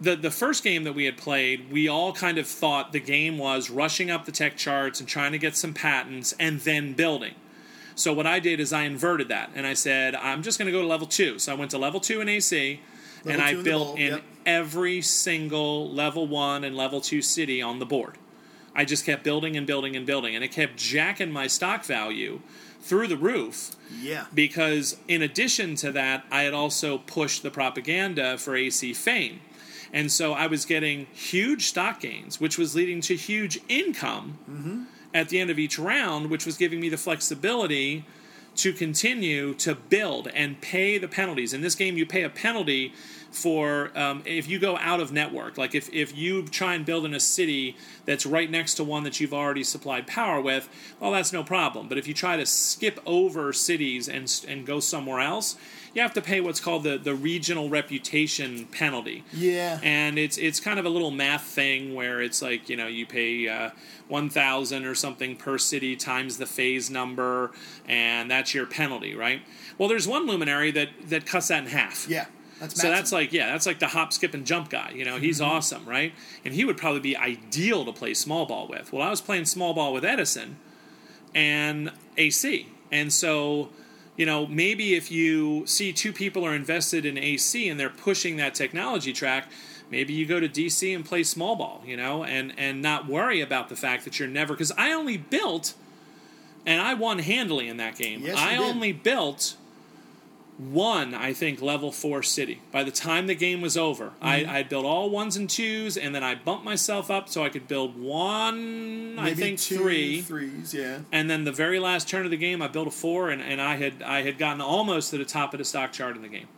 Speaker 1: the the first game that we had played. We all kind of thought the game was rushing up the tech charts and trying to get some patents and then building. So what I did is I inverted that and I said I'm just going to go to level two. So I went to level two in AC. and I
Speaker 2: two in
Speaker 1: built in
Speaker 2: yep.
Speaker 1: every single level one and level two city on the board. I just kept building and building and building, and it kept jacking my stock value through the roof
Speaker 2: Yeah.
Speaker 1: because, in addition to that, I had also pushed the propaganda for AC fame. And so I was getting huge stock gains, which was leading to huge income mm-hmm. At the end of each round, which was giving me the flexibility to continue to build and pay the penalties. In this game, you pay a penalty for um, if you go out of network. Like if, if you try and build in a city that's right next to one that you've already supplied power with, well, that's no problem. But if you try to skip over cities and, and go somewhere else, you have to pay what's called the, the regional reputation penalty.
Speaker 2: Yeah.
Speaker 1: And it's it's kind of a little math thing where it's like, you know, you pay uh, 1,000 or something per city times the phase number, and that's your penalty, right? Well, there's one luminary that, that cuts that in half.
Speaker 2: Yeah. That's
Speaker 1: So that's like yeah, that's like the hop, skip, and jump guy. You know, he's
Speaker 2: Mm-hmm.
Speaker 1: awesome, right? And he would probably be ideal to play small ball with. Well, I was playing small ball with Edison and AC, and so you know maybe if you see two people are invested in AC and they're pushing that technology track. Maybe you go to DC and play small ball, you know, and and not worry about the fact that you're never because I only built and I won handily in that game.
Speaker 2: Yes,
Speaker 1: I only built one, I think, level four city. By the time the game was over,
Speaker 2: Mm-hmm.
Speaker 1: I, I built all ones and twos, and then I bumped myself up so I could build one, I think
Speaker 2: two
Speaker 1: three,
Speaker 2: threes. Yeah.
Speaker 1: and then the very last turn of the game, I built a four, and, and I had I had gotten almost to the top of the stock chart in the game.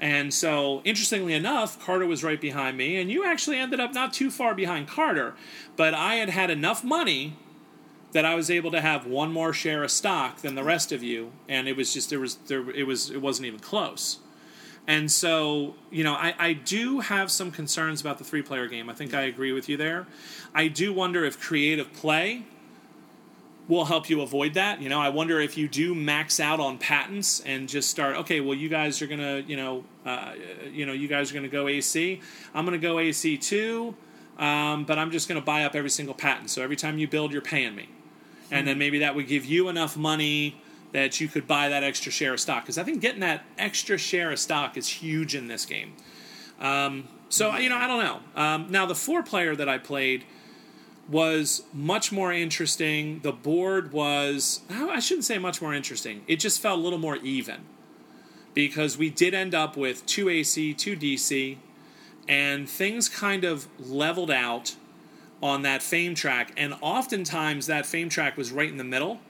Speaker 1: And so, interestingly enough, Carter was right behind me, and you actually ended up not too far behind Carter, but I had had enough money that I was able to have one more share of stock than the rest of you, and it was just there was there it was it wasn't even close. And so, you know, I, I do have some concerns about the three player game. I think I agree with you there. I do wonder if creative play will help you avoid that. You know, I wonder if you do max out on patents and just start. Okay, well, you guys are gonna, you know, uh, you know, you guys are gonna go AC. I'm gonna go AC too, um, but I'm just gonna buy up every single patent. So every time you build, you're paying me, and then maybe that would give you enough money that you could buy that extra share of stock. Because I think getting that extra share of stock is huge in this game. Um, so you know, I don't know. Um, now the four player that I played was much more interesting. The board was, I shouldn't say much more interesting. It just felt a little more even because we did end up with two AC, two DC, and things kind of leveled out on that fame track. And oftentimes that fame track was right in the middle,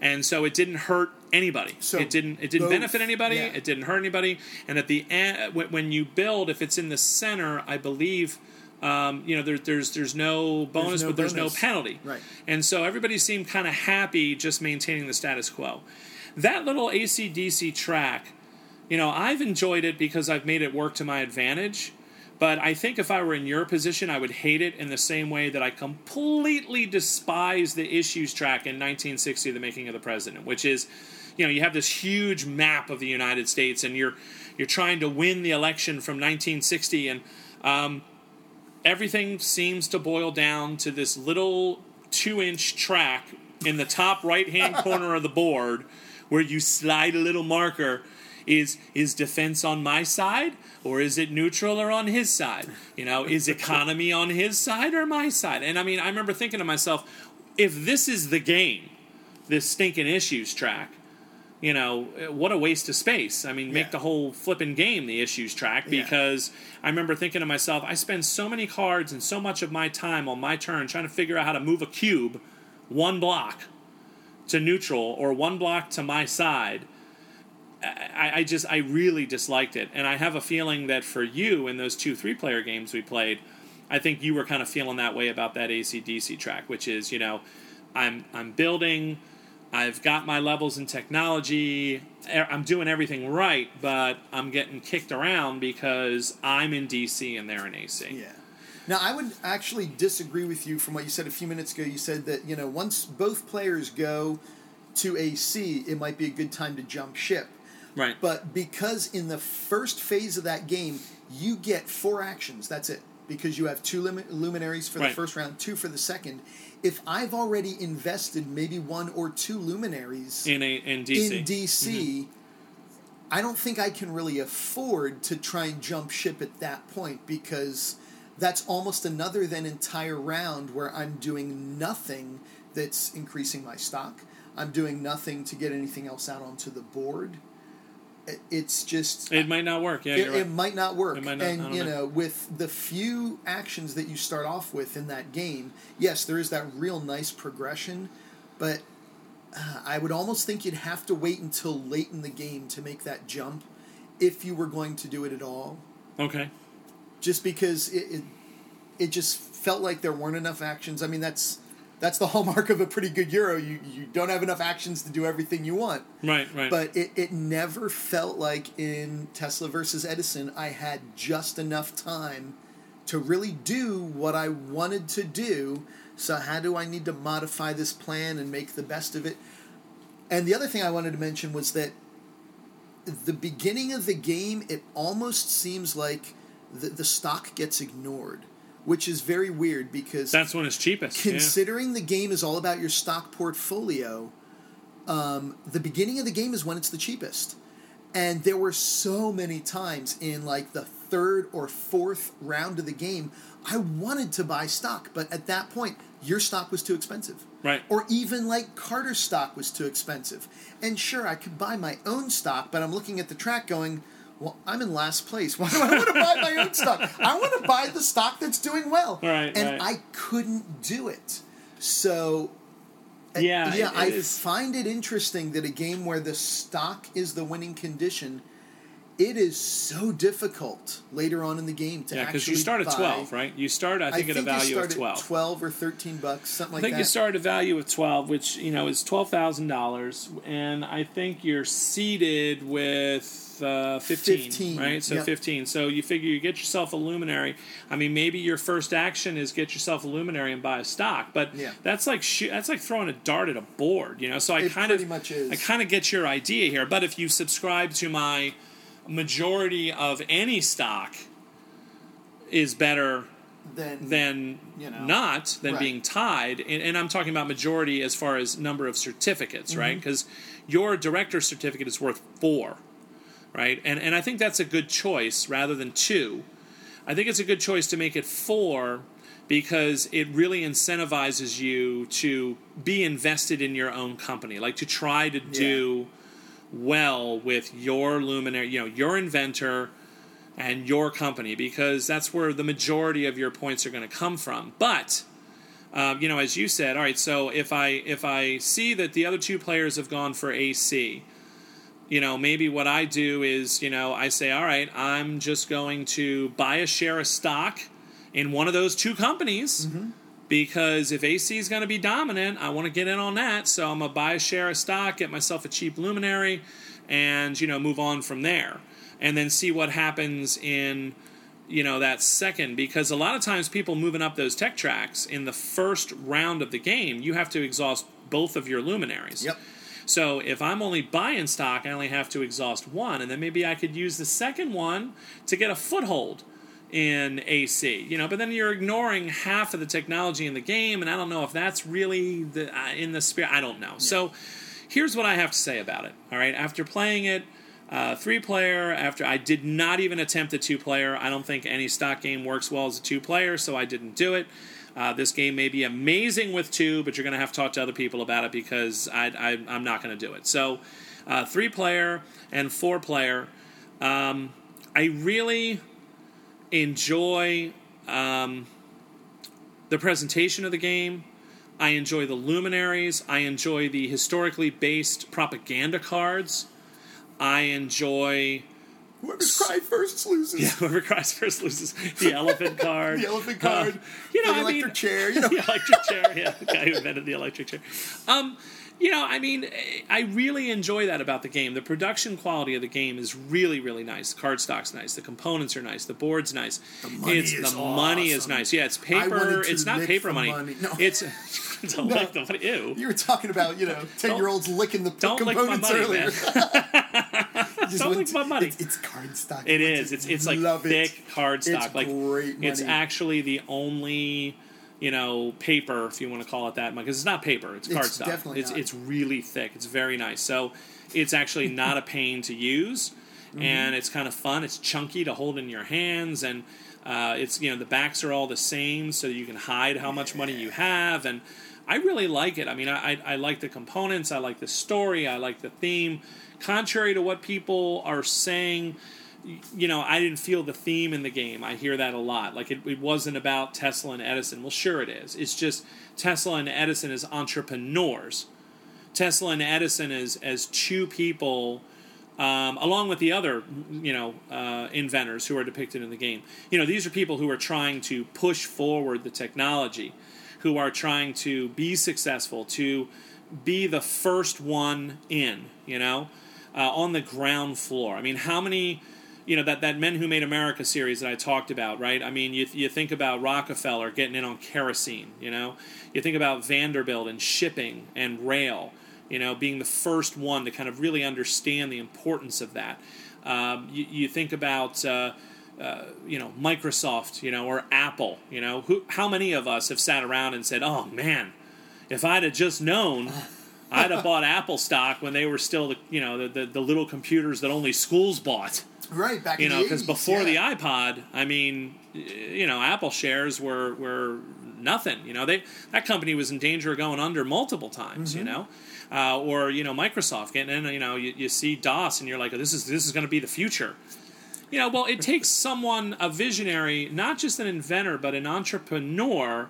Speaker 1: and so it didn't hurt anybody.
Speaker 2: So
Speaker 1: it didn't it didn't benefit anybody.
Speaker 2: yeah.
Speaker 1: It didn't hurt anybody. And at the end, when you build, if it's in the center, I believe. Um, you know, there, there's there's no bonus,
Speaker 2: no
Speaker 1: but there's no penalty.
Speaker 2: Right.
Speaker 1: And so everybody seemed kind of happy just maintaining the status quo. That little ACDC track, you know, I've enjoyed it because I've made it work to my advantage. But I think if I were in your position, I would hate it in the same way that I completely despise the issues track in 1960, The Making of the President, which is, you know, you have this huge map of the United States, and you're you're trying to win the election from 1960, and um, everything seems to boil down to this little two inch track in the top right hand (laughs) corner of the board where you slide a little marker is is defense on my side or is it neutral or on his side you know is (laughs) economy on his side or my side and i mean i remember thinking to myself if this is the game this stinking issues track you know what a waste of space i mean make
Speaker 2: Yeah.
Speaker 1: the whole flipping game the issues track
Speaker 2: Yeah.
Speaker 1: because i remember thinking to myself i spend so many cards and so much of my time on my turn trying to figure out how to move a cube one block to neutral or one block to my side I, I just I really disliked it, and I have a feeling that for you in those two three player games we played, I think you were kind of feeling that way about that ACDC track, which is you know, I'm I'm building, I've got my levels in technology, I'm doing everything right, but I'm getting kicked around because I'm in DC and they're in AC.
Speaker 2: Yeah. Now, I would actually disagree with you from what you said a few minutes ago. You said that, you know, once both players go to AC, it might be a good time to jump ship.
Speaker 1: Right.
Speaker 2: But because in the first phase of that game, you get four actions. That's it. Because you have two lumi- luminaries for the
Speaker 1: Right.
Speaker 2: first round, two for the second. If I've already invested maybe one or two luminaries
Speaker 1: in a in DC.
Speaker 2: in DC, mm-hmm. I don't think I can really afford to try and jump ship at that point because that's almost another then entire round where I'm doing nothing that's increasing my stock. I'm doing nothing to get anything else out onto the board. It- It's just
Speaker 1: It might not work. Yeah,
Speaker 2: it,
Speaker 1: right.
Speaker 2: it might not work.
Speaker 1: It might not-
Speaker 2: and you
Speaker 1: know.
Speaker 2: know, with the few actions that you start off with in that game, yes, there is that real nice progression, but uh, I would almost think you'd have to wait until late in the game to make that jump if you were going to do it at all.
Speaker 1: Okay.
Speaker 2: Just because it, it, it just felt like there weren't enough actions. I mean, that's that's the hallmark of a pretty good Euro. You you don't have enough actions to do everything you want.
Speaker 1: Right, right.
Speaker 2: But it, it never felt like in Tesla versus Edison, I had just enough time to really do what I wanted to do. So, how do I need to modify this plan and make the best of it? And the other thing I wanted to mention was that the beginning of the game, it almost seems like the, the stock gets ignored, which is very weird because
Speaker 1: that's when it's cheapest. yeah.
Speaker 2: considering the game is all about your stock portfolio, um, the beginning of the game is when it's the cheapest. And there were so many times in like the third or fourth round of the game, I wanted to buy stock, but at that point, your stock was too expensive.
Speaker 1: Right.
Speaker 2: Or even like Carter's stock was too expensive. And sure, I could buy my own stock, but I'm looking at the track going, well, I'm in last place. (laughs) Why do I want to buy my own stock? I want to buy the stock that's doing well.
Speaker 1: Right,
Speaker 2: and
Speaker 1: right.
Speaker 2: I couldn't do it. So uh,
Speaker 1: Yeah,
Speaker 2: yeah,
Speaker 1: it
Speaker 2: I
Speaker 1: is-
Speaker 2: find it interesting that a game where the stock is the winning condition, it is so difficult later on in the game to
Speaker 1: yeah,
Speaker 2: actually
Speaker 1: because you start at twelve, right? You start, I think, at a
Speaker 2: you
Speaker 1: value
Speaker 2: start
Speaker 1: of
Speaker 2: at
Speaker 1: twelve.
Speaker 2: twelve or thirteen bucks, something like that.
Speaker 1: I think
Speaker 2: that.
Speaker 1: you start at a value of twelve, which you know is twelve thousand dollars, and I think you're seated with uh, 15,
Speaker 2: 15,
Speaker 1: right? So
Speaker 2: yep.
Speaker 1: fifteen. So you figure you get yourself a luminary. I mean, maybe your first action is get yourself a luminary and buy a stock, but
Speaker 2: Yeah.
Speaker 1: that's like shoo- that's like throwing a dart at a board, you know. So I
Speaker 2: It
Speaker 1: kind of
Speaker 2: much is.
Speaker 1: I kind of get your idea here, but if you subscribe to my majority of any stock is better
Speaker 2: then
Speaker 1: than
Speaker 2: You know.
Speaker 1: not than
Speaker 2: Right.
Speaker 1: being tied and, and i'm talking about majority as far as number of certificates right
Speaker 2: Mm-hmm.
Speaker 1: because your director certificate is worth four right and and i think that's a good choice rather than two i think it's a good choice to make it four because it really incentivizes you to be invested in your own company like to try to do well with your luminary you know your inventor and your company because that's where the majority of your points are going to come from. But um, you know, as you said, all right. So if I if I see that the other two players have gone for AC, you know, maybe what I do is you know I say, all right, I'm just going to buy a share of stock in one of those two companies. Because if AC is going to be dominant, I want to get in on that. So I'm gonna buy a share of stock, get myself a cheap luminary, and you know move on from there, and then see what happens in you know that second. Because a lot of times people moving up those tech tracks in the first round of the game, you have to exhaust both of your luminaries.
Speaker 2: Yep.
Speaker 1: So if I'm only buying stock, I only have to exhaust one, and then maybe I could use the second one to get a foothold in AC. You know, but then you're ignoring half of the technology in the game, and I don't know if that's really the uh, in the spirit. I don't know. So here's what I have to say about it. All right, after playing it. Uh, three player after I did not even attempt a two player. I don't think any stock game works well as a two player, so I didn't do it. Uh, this game may be amazing with two, but you're going to have to talk to other people about it because I, I, I'm not going to do it. So, uh, three player and four player. Um, I really enjoy um, the presentation of the game. I enjoy the luminaries. I enjoy the historically based propaganda cards. I enjoy
Speaker 2: Whoever's cry first loses.
Speaker 1: yeah, whoever cries first loses the (laughs) elephant card.
Speaker 2: The elephant
Speaker 1: Uh,
Speaker 2: card.
Speaker 1: you know,
Speaker 2: the
Speaker 1: I
Speaker 2: electric
Speaker 1: mean,
Speaker 2: chair. You know. (laughs)
Speaker 1: the electric chair. Yeah, the guy who invented the electric chair. Um, you know, I mean, eh, I really enjoy that about the game. The production quality of the game is really, really nice. The card stock's nice. The components are nice. The board's nice. The
Speaker 2: money
Speaker 1: it's,
Speaker 2: is
Speaker 1: the money is nice. Yeah, it's paper. It's not paper money.
Speaker 2: money. No.
Speaker 1: It's (laughs) it's a lick the money. Ew.
Speaker 2: You were talking about, you know, 10 year olds licking the
Speaker 1: Don't lick my
Speaker 2: components
Speaker 1: money,
Speaker 2: earlier. (laughs) (laughs)
Speaker 1: Don't lick my money.
Speaker 2: It's, it's card stock.
Speaker 1: It is. It's it's like
Speaker 2: love it.
Speaker 1: thick card stock.
Speaker 2: It's
Speaker 1: like
Speaker 2: great
Speaker 1: it's actually the only you know paper if you want to call it that because it's not paper. It's card
Speaker 2: It's definitely
Speaker 1: it's it's really thick. It's very nice. So it's actually (laughs) not a pain to use,
Speaker 2: Mm-hmm.
Speaker 1: and it's kind of fun. It's chunky to hold in your hands, and uh, it's you know the backs are all the same, so you can hide how much money you have and. I really like it. I mean, I, I, I like the components. I like the story. I like the theme. Contrary to what people are saying, you know, I didn't feel the theme in the game. I hear that a lot. Like it, it wasn't about Tesla and Edison. Well, sure it is. It's just Tesla and Edison as entrepreneurs. Tesla and Edison as as two people. Um, along with the other, you know, uh, inventors who are depicted in the game, you know, these are people who are trying to push forward the technology, who are trying to be successful, to be the first one in, you know, uh, on the ground floor. I mean, how many, you know, that, that Men Who Made America series that I talked about, right? I mean, you, you think about Rockefeller getting in on kerosene, you know, you think about Vanderbilt and shipping and rail, you know, being the first one to kind of really understand the importance of that. Um, you, you think about, uh, uh, you know, Microsoft, you know, or Apple, you know, who, how many of us have sat around and said, oh man, if I'd have just known, I'd have bought Apple stock when they were still the, you know, the, the, the little computers that only schools bought.
Speaker 2: Right back
Speaker 1: You know, because before
Speaker 2: yeah.
Speaker 1: the iPod, I mean, you know, Apple shares were were nothing. You know, they that company was in danger of going under multiple times.
Speaker 2: Mm-hmm.
Speaker 1: You know, uh, or you know, Microsoft getting in. You know, you, you see DOS, and you're like, oh, this is this is going to be the future. You know, well, it takes someone, a visionary, not just an inventor, but an entrepreneur,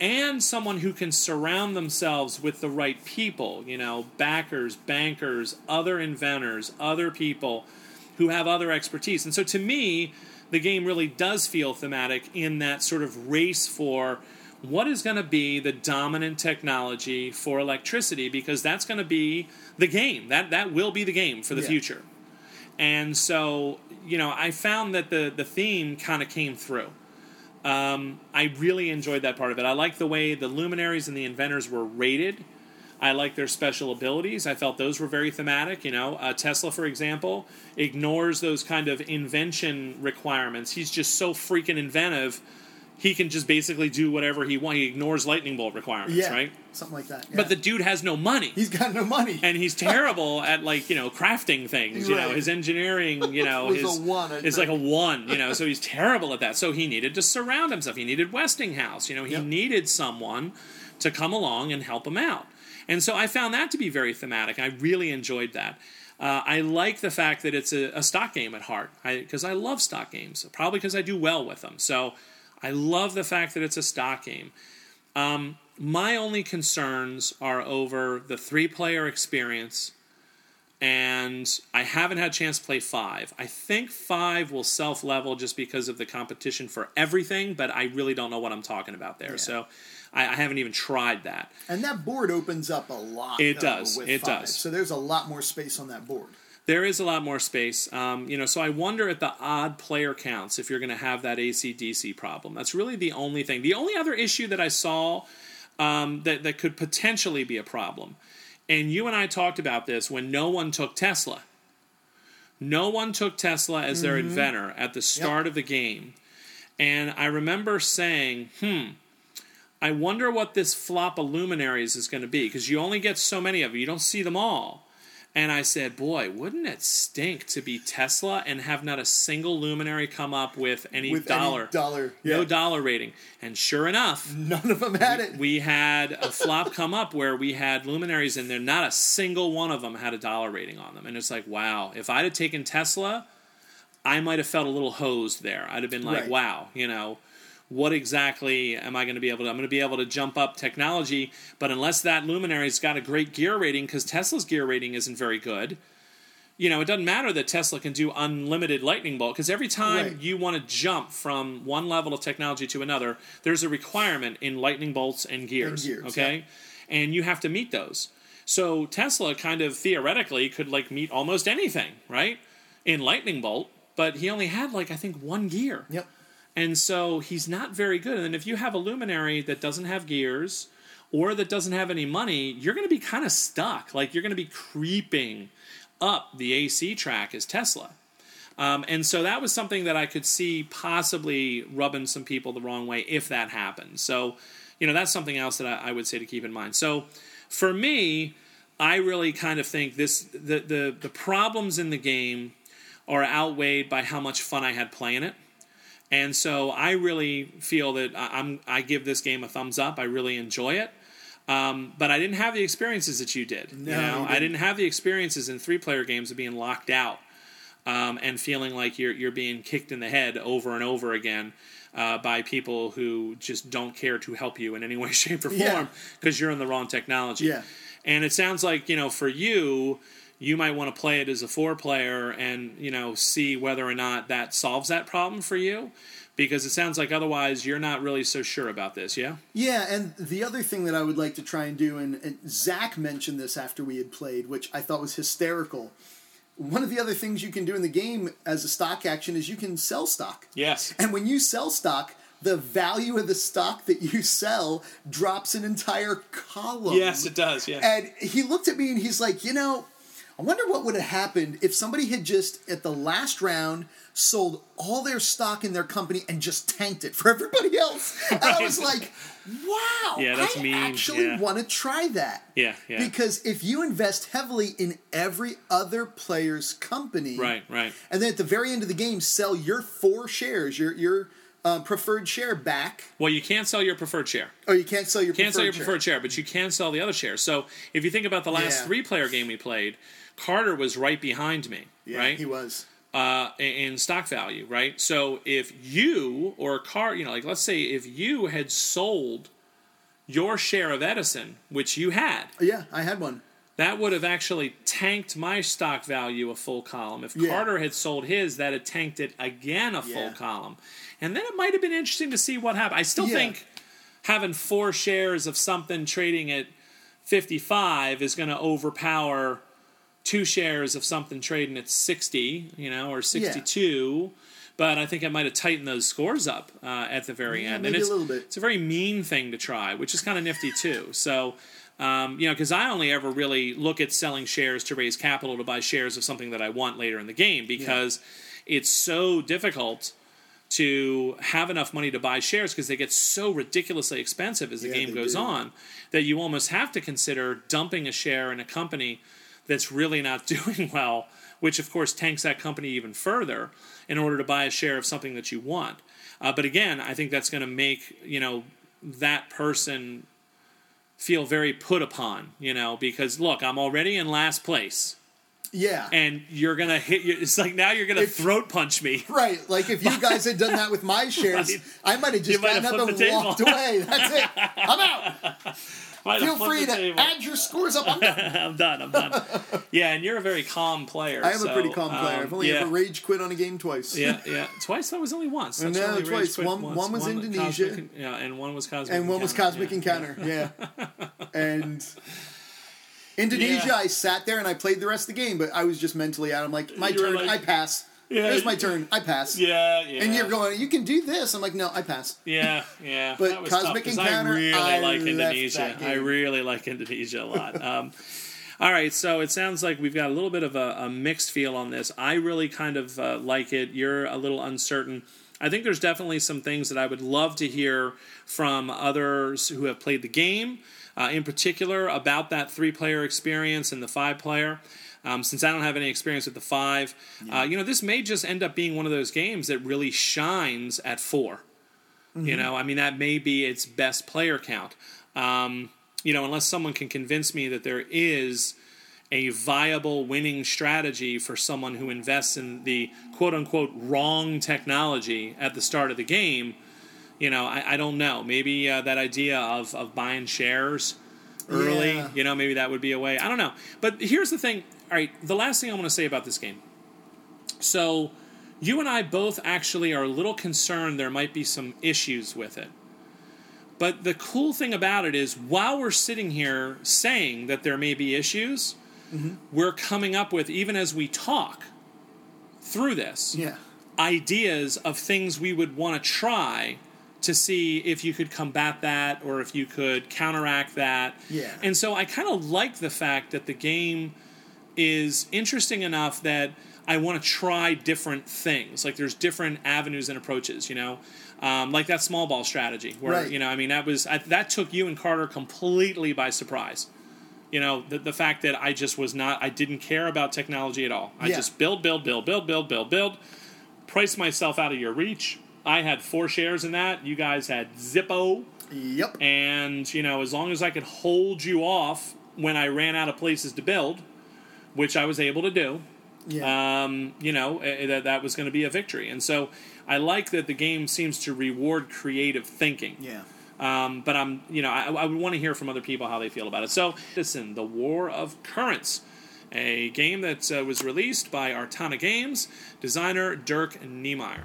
Speaker 1: and someone who can surround themselves with the right people. You know, backers, bankers, other inventors, other people who have other expertise. And so, to me, the game really does feel thematic in that sort of race for what is going to be the dominant technology for electricity because that's going to be the game. That that will be the game for the
Speaker 2: Yeah.
Speaker 1: future. And so, you know, I found that the the theme kind of came through. Um, I really enjoyed that part of it. I like the way the luminaries and the inventors were rated. I like their special abilities. I felt those were very thematic. You know, uh, Tesla, for example, ignores those kind of invention requirements. He's just so freaking inventive. He can just basically do whatever he wants. He ignores lightning bolt requirements,
Speaker 2: yeah,
Speaker 1: right?
Speaker 2: something like that.
Speaker 1: But the dude has no money
Speaker 2: he's got no money.
Speaker 1: and he's terrible at like you know crafting things. You know, his engineering, you know, (laughs) his
Speaker 2: one,
Speaker 1: is like a one. You know, so he's terrible at that. So he needed to surround himself. He needed Westinghouse. You know, he
Speaker 2: Yep.
Speaker 1: needed someone to come along and help him out. And so I found that to be very thematic. I really enjoyed that. Uh, I like the fact that it's a, a stock game at heart because I, love stock games, probably because I do well with them. So I love the fact that it's a stock game. Um, my only concerns are over the three player experience, and I haven't had a chance to play five. I think five will self level just because of the competition for everything, but I really don't know what I'm talking about there.
Speaker 2: Yeah.
Speaker 1: So I, I haven't even tried that.
Speaker 2: And that board opens up a lot.
Speaker 1: It
Speaker 2: though,
Speaker 1: does, it
Speaker 2: five.
Speaker 1: does.
Speaker 2: So there's a lot more space on that board.
Speaker 1: There is a lot more space, um, you know. So I wonder at the odd player counts if you're going to have that ACDC problem. That's really the only thing. The only other issue that I saw um, that that could potentially be a problem, and you and I talked about this when no one took Tesla. No one took Tesla as their inventor at the start of the game, and I remember saying, "Hmm." I wonder what this flop of luminaries is going to be because you only get so many of them. You don't see them all. And I said, boy, wouldn't it stink to be Tesla and have not a single luminary come up with any
Speaker 2: With
Speaker 1: dollar,
Speaker 2: any dollar,
Speaker 1: no dollar rating? And sure enough,
Speaker 2: None of them had it.
Speaker 1: we had a flop come up where we had luminaries in there. Not a single one of them had a dollar rating on them. And it's like, wow, if I'd have taken Tesla, I might have felt a little hosed there. I'd have been like,
Speaker 2: Right.
Speaker 1: wow, you know, what exactly am I going to be able to? I'm going to be able to jump up technology, but unless that luminary's got a great gear rating, because Tesla's gear rating isn't very good. You know, it doesn't matter that Tesla can do unlimited lightning bolt because every time
Speaker 2: Right.
Speaker 1: you want to jump from one level of technology to another, there's a requirement in lightning bolts and gears.
Speaker 2: gears,
Speaker 1: okay, and you have to meet those. So Tesla kind of theoretically could like meet almost anything, right? In lightning bolt, but he only had like I think one gear.
Speaker 2: Yep.
Speaker 1: And so he's not very good. And if you have a luminary that doesn't have gears or that doesn't have any money, you're going to be kind of stuck. Like you're going to be creeping up the AC track as Tesla. Um, and so that was something that I could see possibly rubbing some people the wrong way if that happened. So, you know, that's something else that I, I would say to keep in mind. So for me, I really kind of think this the, the, the problems in the game are outweighed by how much fun I had playing it. And so I really feel that I- I'm I give this game a thumbs up. I really enjoy it. Um, but I didn't have the experiences that you did.
Speaker 2: No,
Speaker 1: you know,
Speaker 2: you
Speaker 1: I
Speaker 2: didn't.
Speaker 1: didn't have the experiences in three player games of being locked out um, and feeling like you're you're being kicked in the head over and over again uh, by people who just don't care to help you in any (laughs) way, shape, or form because you're in the wrong technology.
Speaker 2: Yeah.
Speaker 1: And it sounds like you know for you, you might want to play it as a four player and you know see whether or not that solves that problem for you because it sounds like otherwise you're not really so sure about this yeah
Speaker 2: Yeah, and the other thing that I would like to try and do, and, and Zach mentioned this after we had played, which I thought was hysterical. One of the other things you can do in the game as a stock action is you can sell stock.
Speaker 1: yes
Speaker 2: And when you sell stock, the value of the stock that you sell drops an entire column.
Speaker 1: yes it does yeah
Speaker 2: And he looked at me and he's like, you know, I wonder what would have happened if somebody had just at the last round sold all their stock in their company and just tanked it for (laughs) everybody else. And I was like, wow,
Speaker 1: Yeah, that's
Speaker 2: I
Speaker 1: mean,
Speaker 2: actually
Speaker 1: yeah.
Speaker 2: want to try that.
Speaker 1: yeah yeah
Speaker 2: Because if you invest heavily in every other player's company,
Speaker 1: right right
Speaker 2: and then at the very end of the game sell your four shares, your your uh, preferred share back,
Speaker 1: well you can't sell your preferred share
Speaker 2: Oh, you can't sell your
Speaker 1: can't
Speaker 2: preferred
Speaker 1: sell your
Speaker 2: share.
Speaker 1: preferred share, but you can sell the other shares. So if you think about the last
Speaker 2: Yeah.
Speaker 1: three player game we played, Carter was right behind me,
Speaker 2: Yeah,
Speaker 1: right?
Speaker 2: he was.
Speaker 1: uh, in in stock value, right? So if you or Car, you know, like let's say if you had sold your share of Edison, which you had,
Speaker 2: Yeah, I had one.
Speaker 1: That would have actually tanked my stock value a full column. If
Speaker 2: Yeah.
Speaker 1: Carter had sold his, that had tanked it again a full
Speaker 2: Yeah.
Speaker 1: column. And then it might have been interesting to see what happened. I still
Speaker 2: Yeah.
Speaker 1: think having four shares of something trading at 55 is going to overpower two shares of something trading at 60, you know, or 62. But I think I might have tightened those scores up uh, at the very end.
Speaker 2: maybe
Speaker 1: and it's,
Speaker 2: a little bit.
Speaker 1: it's a very mean thing to try, which is kind of nifty too. So, um, you know, because I only ever really look at selling shares to raise capital to buy shares of something that I want later in the game because it's so difficult to have enough money to buy shares because they get so ridiculously expensive as the
Speaker 2: Yeah,
Speaker 1: game goes
Speaker 2: do.
Speaker 1: on that you almost have to consider dumping a share in a company that's really not (laughs) doing well, which of course tanks that company even further in order to buy a share of something that you want. Uh, but again, I think that's going to make you know that person feel very put upon, you know, because look, I'm already in last place,
Speaker 2: Yeah.
Speaker 1: and you're gonna hit. You, it's like now you're gonna throat punch me. (laughs)
Speaker 2: Right, like if you (laughs) guys had done that with my shares,
Speaker 1: Right.
Speaker 2: I might have just gotten up and walked away. That's it. I'm out. (laughs)
Speaker 1: Might
Speaker 2: Feel free to
Speaker 1: table.
Speaker 2: add your scores up. (laughs) I'm done.
Speaker 1: I'm done. I'm done. yeah, and you're a very calm player.
Speaker 2: I am a pretty calm player.
Speaker 1: um,
Speaker 2: I've only
Speaker 1: yeah.
Speaker 2: ever rage quit on a game twice.
Speaker 1: Yeah, yeah. Twice. That was only once. That's
Speaker 2: No,
Speaker 1: only
Speaker 2: twice. One-
Speaker 1: once.
Speaker 2: one was Indonesia.
Speaker 1: Cosmic, yeah, and one was cosmic.
Speaker 2: and one was
Speaker 1: Encounter.
Speaker 2: Cosmic
Speaker 1: Yeah,
Speaker 2: Encounter. Yeah. (laughs) and Indonesia,
Speaker 1: Yeah.
Speaker 2: I sat there and I played the rest of the game, but I was just mentally out. I'm like, my
Speaker 1: You
Speaker 2: turn,
Speaker 1: like-
Speaker 2: I pass.
Speaker 1: Yeah.
Speaker 2: Here's my turn, I pass.
Speaker 1: Yeah, yeah.
Speaker 2: And you're going, you can do this. I'm like, no, I pass.
Speaker 1: Yeah, yeah.
Speaker 2: But
Speaker 1: that was
Speaker 2: Cosmic
Speaker 1: tough,
Speaker 2: Encounter,
Speaker 1: I really
Speaker 2: I
Speaker 1: like Indonesia. I really like Indonesia a lot. Um, all right, so it sounds like we've got a little bit of a, a mixed feel on this. I really kind of uh, like it. You're a little uncertain. I think there's definitely some things that I would love to hear from others who have played the game, uh, in particular about that three player experience and the five player. Um, since I don't have any experience with the five, uh, you know, this may just end up being one of those games that really shines at 4 You know, I mean, that may be its best player count. Um, you know, unless someone can convince me that there is a viable winning strategy for someone who invests in the quote unquote wrong technology at the start of the game, you know, I, I don't know. Maybe uh, that idea of, of buying shares early,
Speaker 2: Yeah.
Speaker 1: you know, maybe that would be a way. I don't know. But here's the thing. All right, the last thing I want to say about this game. So, you and I both actually are a little concerned there might be some issues with it. But the cool thing about it is, while we're sitting here saying that there may be issues, mm-hmm. we're coming up with, even as we talk through this,
Speaker 2: Yeah.
Speaker 1: ideas of things we would want to try to see if you could combat that or if you could counteract that.
Speaker 2: Yeah.
Speaker 1: And so I kind of like the fact that the game is interesting enough that I want to try different things. Like there's different avenues and approaches, you know, um, like that small ball strategy, where
Speaker 2: Right.
Speaker 1: you know, I mean, that was I, that took you and Carter completely by surprise. You know, the, the fact that I just was not, I didn't care about technology at all. I
Speaker 2: Yeah.
Speaker 1: just build, build, build, build, build, build, build, price myself out of your reach. I had four shares in that. You guys had Zippo
Speaker 2: Yep.
Speaker 1: and you know as long as i could hold you off when i ran out of places to build which i was able to do
Speaker 2: Yeah.
Speaker 1: um, you know eh, that that was going to be a victory and so i like that the game seems to reward creative thinking
Speaker 2: yeah.
Speaker 1: Um, but I'm, you know, I, I would want to hear from other people how they feel about it. So, listen, The War of Currents, a game that uh, was released by Artana Games, designer Dirk Niemeyer.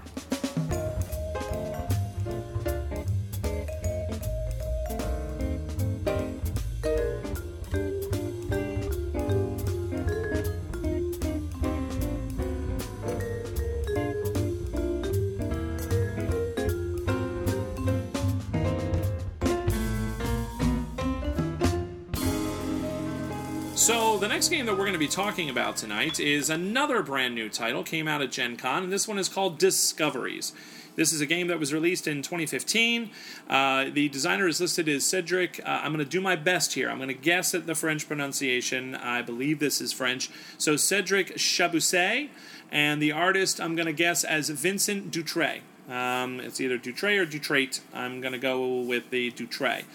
Speaker 1: So the next game that we're going to be talking about tonight is another brand new title. Came out at Gen Con, and this one is called Discoveries. This is a game that was released in 2015. Uh, the designer is listed as Cedric. Uh, I'm going to do my best here. I'm going to guess at the French pronunciation. I believe this is French. So Cedric Chaboussit, and the artist I'm going to guess as Vincent Dutray. Um, it's either Dutray or Dutrait. I'm going to go with the Dutray.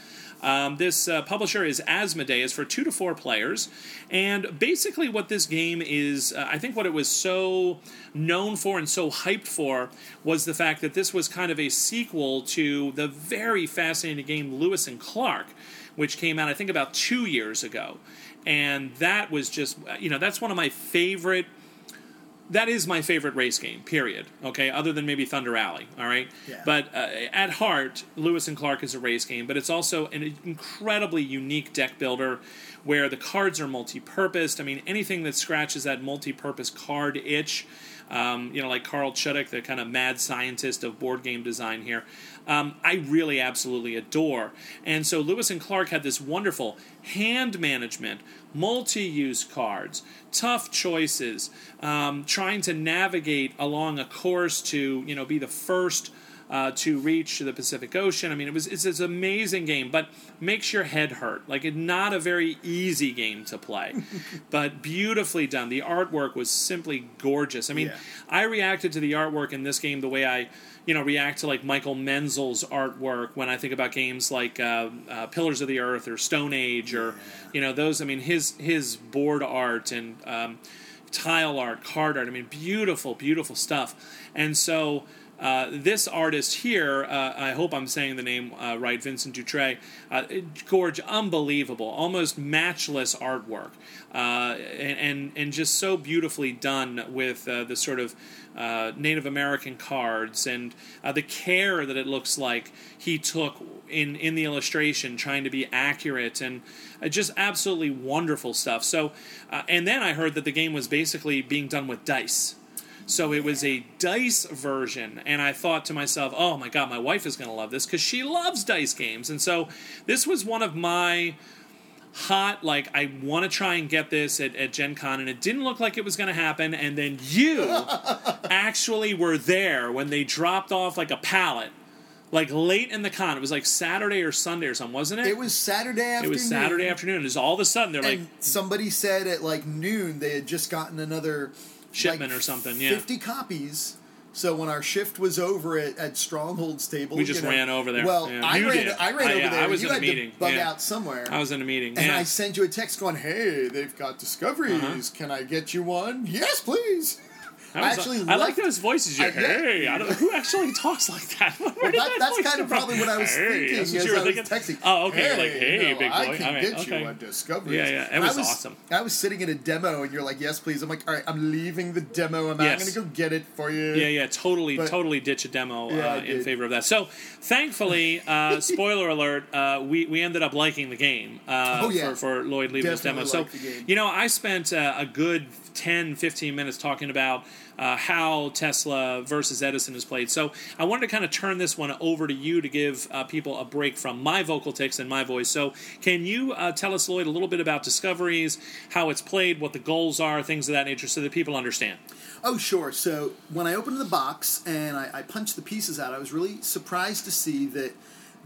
Speaker 1: Um, this uh, publisher is Asmodeus for two to four players. And basically, what this game is, uh, I think what it was so known for and so hyped for was the fact that this was kind of a sequel to the very fascinating game Lewis and Clark, which came out, I think, about two years ago. And that was just, you know, that's one of my favorite that is my favorite race game. Period. Okay, other than maybe Thunder Alley. All right,
Speaker 2: Yeah.
Speaker 1: but uh, at heart, Lewis and Clark is a race game, but it's also an incredibly unique deck builder where the cards are multi-purposed. I mean, anything that scratches that multi-purpose card itch. Um, you know, like Carl Chudyk, the kind of mad scientist of board game design here, um, I really absolutely adore. And so Lewis and Clark had this wonderful hand management, multi use cards, tough choices, um, trying to navigate along a course to, you know, be the first. Uh, to reach the Pacific Ocean. I mean, it was it's, it's an amazing game, but makes your head hurt. Like, it's not a very easy game to play, (laughs) but beautifully done. The artwork was simply gorgeous. I mean,
Speaker 2: Yeah.
Speaker 1: I reacted to the artwork in this game the way I, you know, react to like Michael Menzel's artwork when I think about games like uh, uh, Pillars of the Earth or Stone Age or, you know, those. I mean, his his board art and um, tile art, card art. I mean, beautiful, beautiful stuff. And so. Uh, this artist here, uh, I hope I'm saying the name uh, right, Vincent Dutray, uh, gorge, unbelievable, almost matchless artwork, and, and and just so beautifully done with the sort of uh, Native American cards and uh, the care that it looks like he took in in the illustration, trying to be accurate and uh, just absolutely wonderful stuff. So, uh, and then I heard that the game was basically being done with dice. So it was a dice version, and I thought to myself, "Oh my god, my wife is going to love this because she loves dice games." And so this was one of my hot, like I want to try and get this at, at Gen Con, and it didn't look like it was going to happen. And then you (laughs) actually were there when they dropped off like a pallet, like late in the con. It was like Saturday or Sunday or something, wasn't it?
Speaker 2: It was Saturday afternoon.
Speaker 1: It was Saturday afternoon. It was all of a sudden they're like,
Speaker 2: somebody said at like noon they had just gotten another
Speaker 1: Shipment
Speaker 2: like,
Speaker 1: or something, yeah.
Speaker 2: fifty copies. So when our shift was over at, at Stronghold's table,
Speaker 1: We just
Speaker 2: you know-
Speaker 1: ran over there.
Speaker 2: Well,
Speaker 1: Yeah.
Speaker 2: I ran. I ran
Speaker 1: I-
Speaker 2: over
Speaker 1: yeah,
Speaker 2: there.
Speaker 1: I was
Speaker 2: you
Speaker 1: in a meeting.
Speaker 2: bug
Speaker 1: Yeah.
Speaker 2: out somewhere.
Speaker 1: I was in a meeting.
Speaker 2: and. I sent you a text going, "Hey, they've got discoveries.
Speaker 1: Uh-huh.
Speaker 2: Can I get you one? Yes, please."
Speaker 1: I,
Speaker 2: I
Speaker 1: was-
Speaker 2: actually
Speaker 1: I like those voices. You
Speaker 2: I-
Speaker 1: hey, I don't who actually (laughs) talks like that. (laughs) Did
Speaker 2: that-
Speaker 1: that
Speaker 2: that's kind of probably what I was
Speaker 1: Hey,
Speaker 2: thinking as I was
Speaker 1: thinking?
Speaker 2: texting.
Speaker 1: Oh, okay, like, hey,
Speaker 2: know,
Speaker 1: big
Speaker 2: I
Speaker 1: boy.
Speaker 2: can
Speaker 1: All right,
Speaker 2: get
Speaker 1: okay.
Speaker 2: you a discovery.
Speaker 1: Yeah, yeah, it was
Speaker 2: I was
Speaker 1: awesome.
Speaker 2: I was sitting in a demo, and you're like, "Yes, please." I'm like, "All right, I'm leaving the demo. I'm
Speaker 1: Yes.
Speaker 2: not going to go get it for you."
Speaker 1: Yeah, yeah, totally,
Speaker 2: But-
Speaker 1: totally ditch a demo
Speaker 2: Yeah,
Speaker 1: uh, in favor of that. So, thankfully, (laughs) uh, spoiler alert, uh, we we ended up liking the game uh,
Speaker 2: Oh, yeah.
Speaker 1: for, for Lloyd leaving his demo. So,
Speaker 2: liked the game.
Speaker 1: you know, I spent uh, a good 10, 15 minutes talking about uh, how Tesla versus Edison is played. So, I wanted to kind of turn this one over to you to give uh, people a break from my vocal tics and my voice. So, can you uh, tell us, Lloyd, a little bit about Discoveries, how it's played, what the goals are, things of that nature, so that people understand?
Speaker 2: Oh, sure. So when I opened the box and I, I punched the pieces out, I was really surprised to see that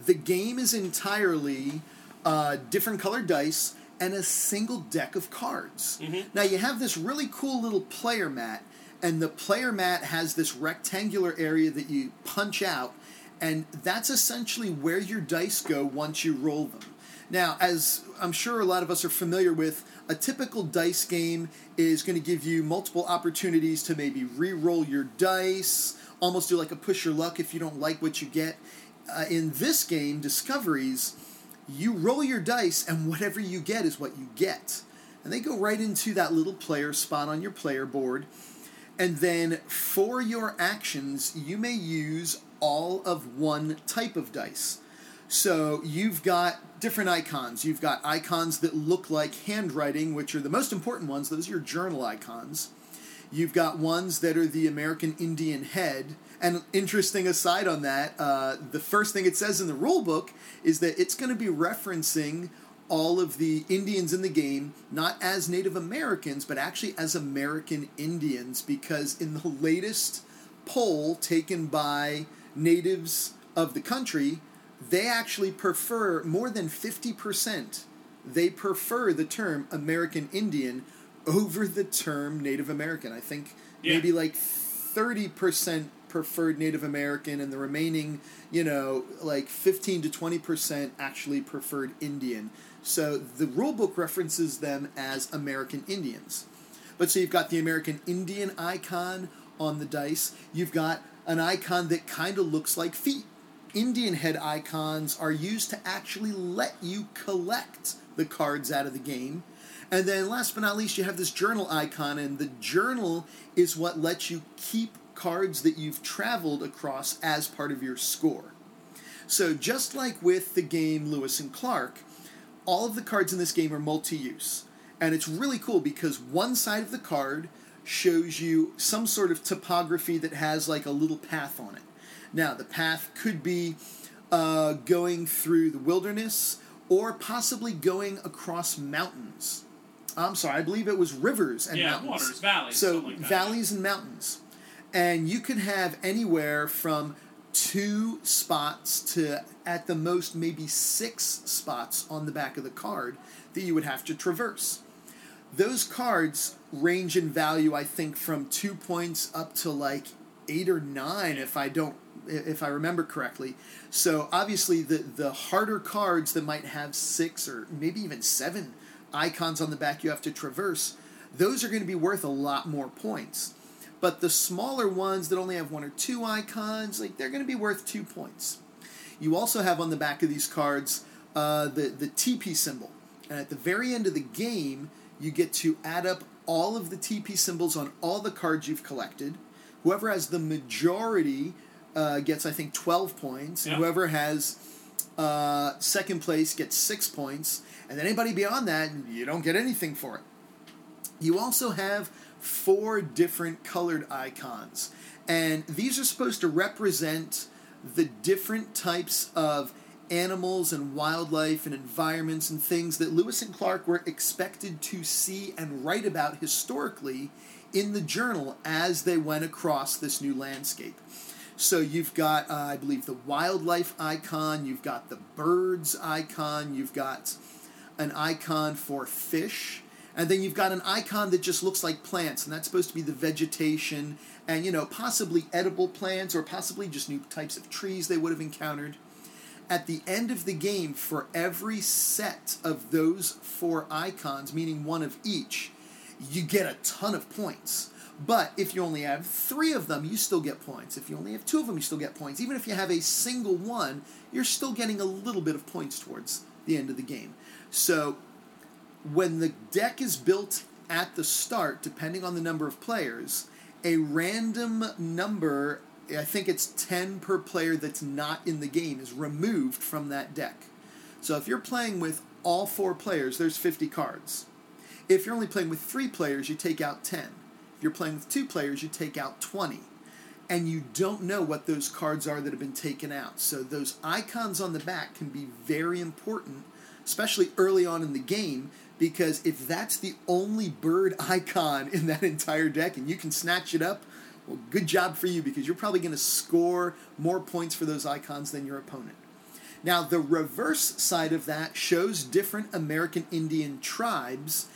Speaker 2: the game is entirely uh, different colored dice and a single deck of cards. Now you have this really cool little player mat, and the player mat has this rectangular area that you punch out, and that's essentially where your dice go once you roll them. Now, as I'm sure a lot of us are familiar with, a typical dice game is going to give you multiple opportunities to maybe re roll your dice, almost do like a push your luck if you don't like what you get. uh, in this game, Discoveries, you roll your dice, and whatever you get is what you get. And they go right into that little player spot on your player board. And then for your actions, you may use all of one type of dice. So you've got different icons. You've got icons that look like handwriting, which are the most important ones. Those are your journal icons. You've got ones that are the American Indian head. And interesting aside on that, uh, the first thing it says in the rule book is that it's going to be referencing all of the Indians in the game, not as Native Americans, but actually as American Indians, because in the latest poll taken by natives of the country, they actually prefer more than 50%. They prefer the term American Indian over the term Native American. I think
Speaker 1: Yeah.
Speaker 2: maybe like 30% preferred Native American and the remaining, you know, like 15 to 20% actually preferred Indian. So the rule book references them as American Indians. But so you've got the American Indian icon on the dice. You've got an icon that kind of looks like feet. Indian head icons are used to actually let you collect the cards out of the game. And then last but not least, you have this journal icon, and the journal is what lets you keep cards that you've traveled across as part of your score. So just like with the game Lewis and Clark, all of the cards in this game are multi-use. And it's really cool because one side of the card shows you some sort of topography that has like a little path on it. Now, the path could be uh, going through the wilderness or possibly going across mountains. I'm sorry, I believe it was rivers and
Speaker 1: Yeah,
Speaker 2: mountains.
Speaker 1: waters, valleys,
Speaker 2: So
Speaker 1: like
Speaker 2: valleys and mountains. And you can have anywhere from two spots to at the most maybe six spots on the back of the card that you would have to traverse. Those cards range in value, I think, from two points up to like eight or nine, if I don't, if I remember correctly. So obviously, the the harder cards that might have six or maybe even seven icons on the back you have to traverse, those are going to be worth a lot more points. But the smaller ones that only have one or two icons, like they're going to be worth two points. You also have on the back of these cards uh, the the TP symbol, and at the very end of the game, you get to add up all of the TP symbols on all the cards you've collected. Whoever has the majority uh, gets, I think, twelve points, whoever has uh, second place gets six points, and anybody beyond that, you don't get anything for it. You also have four different colored icons, and these are supposed to represent the different types of animals and wildlife and environments and things that Lewis and Clark were expected to see and write about historically in the journal as they went across this new landscape. So you've got, uh, I believe, the wildlife icon, you've got the birds icon, you've got an icon for fish, and then you've got an icon that just looks like plants, and that's supposed to be the vegetation and, you know, possibly edible plants or possibly just new types of trees they would have encountered. At the end of the game, for every set of those four icons, meaning one of each, you get a ton of points. But if you only have three of them, you still get points. If you only have two of them, you still get points. Even if you have a single one, you're still getting a little bit of points towards the end of the game. So when the deck is built at the start, depending on the number of players, a random number, I think it's 10 per player that's not in the game, is removed from that deck. So if you're playing with all four players, there's 50 cards. If you're only playing with three players, you take out 10. If you're playing with two players, you take out 20. And you don't know what those cards are that have been taken out. So those icons on the back can be very important, especially early on in the game, because if that's the only bird (laughs) icon in that entire deck and you can snatch it up, well, good job for you because you're probably going to score more points for those icons than your opponent. Now, the reverse side of that shows different American Indian tribes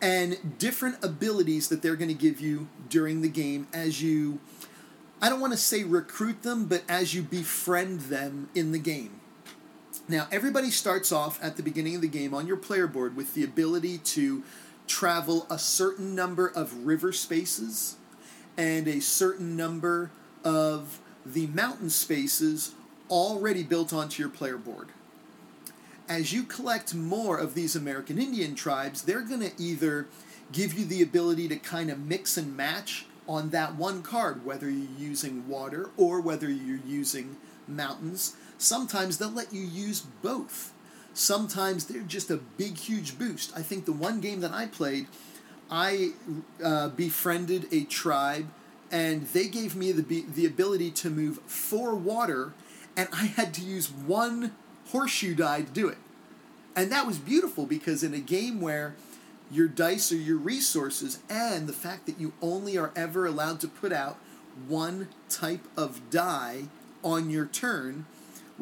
Speaker 2: and different abilities that they're going to give you during the game as you, I don't want to say recruit them, but as you befriend them in the game. Now, everybody starts off at the beginning of the game on your player board with the ability to travel a certain number of river spaces and a certain number of the mountain spaces already built onto your player board. As you collect more of these American Indian tribes, they're going to either give you the ability to kind of mix and match on that one card, whether you're using water or whether you're using mountains. Sometimes they'll let you use both. Sometimes they're just a big, huge boost. I think the one game that I played, I uh, befriended a tribe, and they gave me the the ability to move four water, and I had to use one horseshoe die to do it, and that was beautiful because in a game where your dice are your resources, and the fact that you only are ever allowed to put out one type of die on your turn.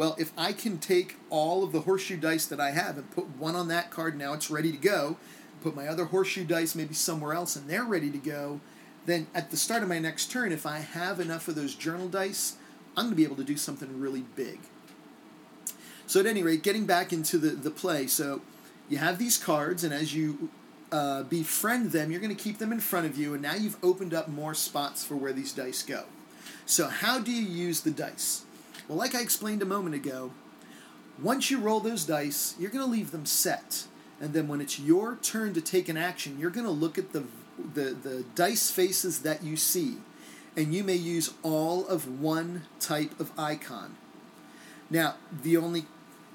Speaker 2: Well, if I can take all of the horseshoe dice that I have and put one on that card, now it's ready to go, put my other horseshoe dice maybe somewhere else and they're ready to go, then at the start of my next turn, if I have enough of those journal dice, I'm going to be able to do something really big. So, at any rate, getting back into the, the play, so you have these cards, and as you uh, befriend them, you're going to keep them in front of you, and now you've opened up more spots for where these dice go. So, how do you use the dice? Well, like I explained a moment ago, once you roll those dice, you're going to leave them set. And then when it's your turn to take an action, you're going to look at the, the, the dice faces that you see. And you may use all of one type of icon. Now, the only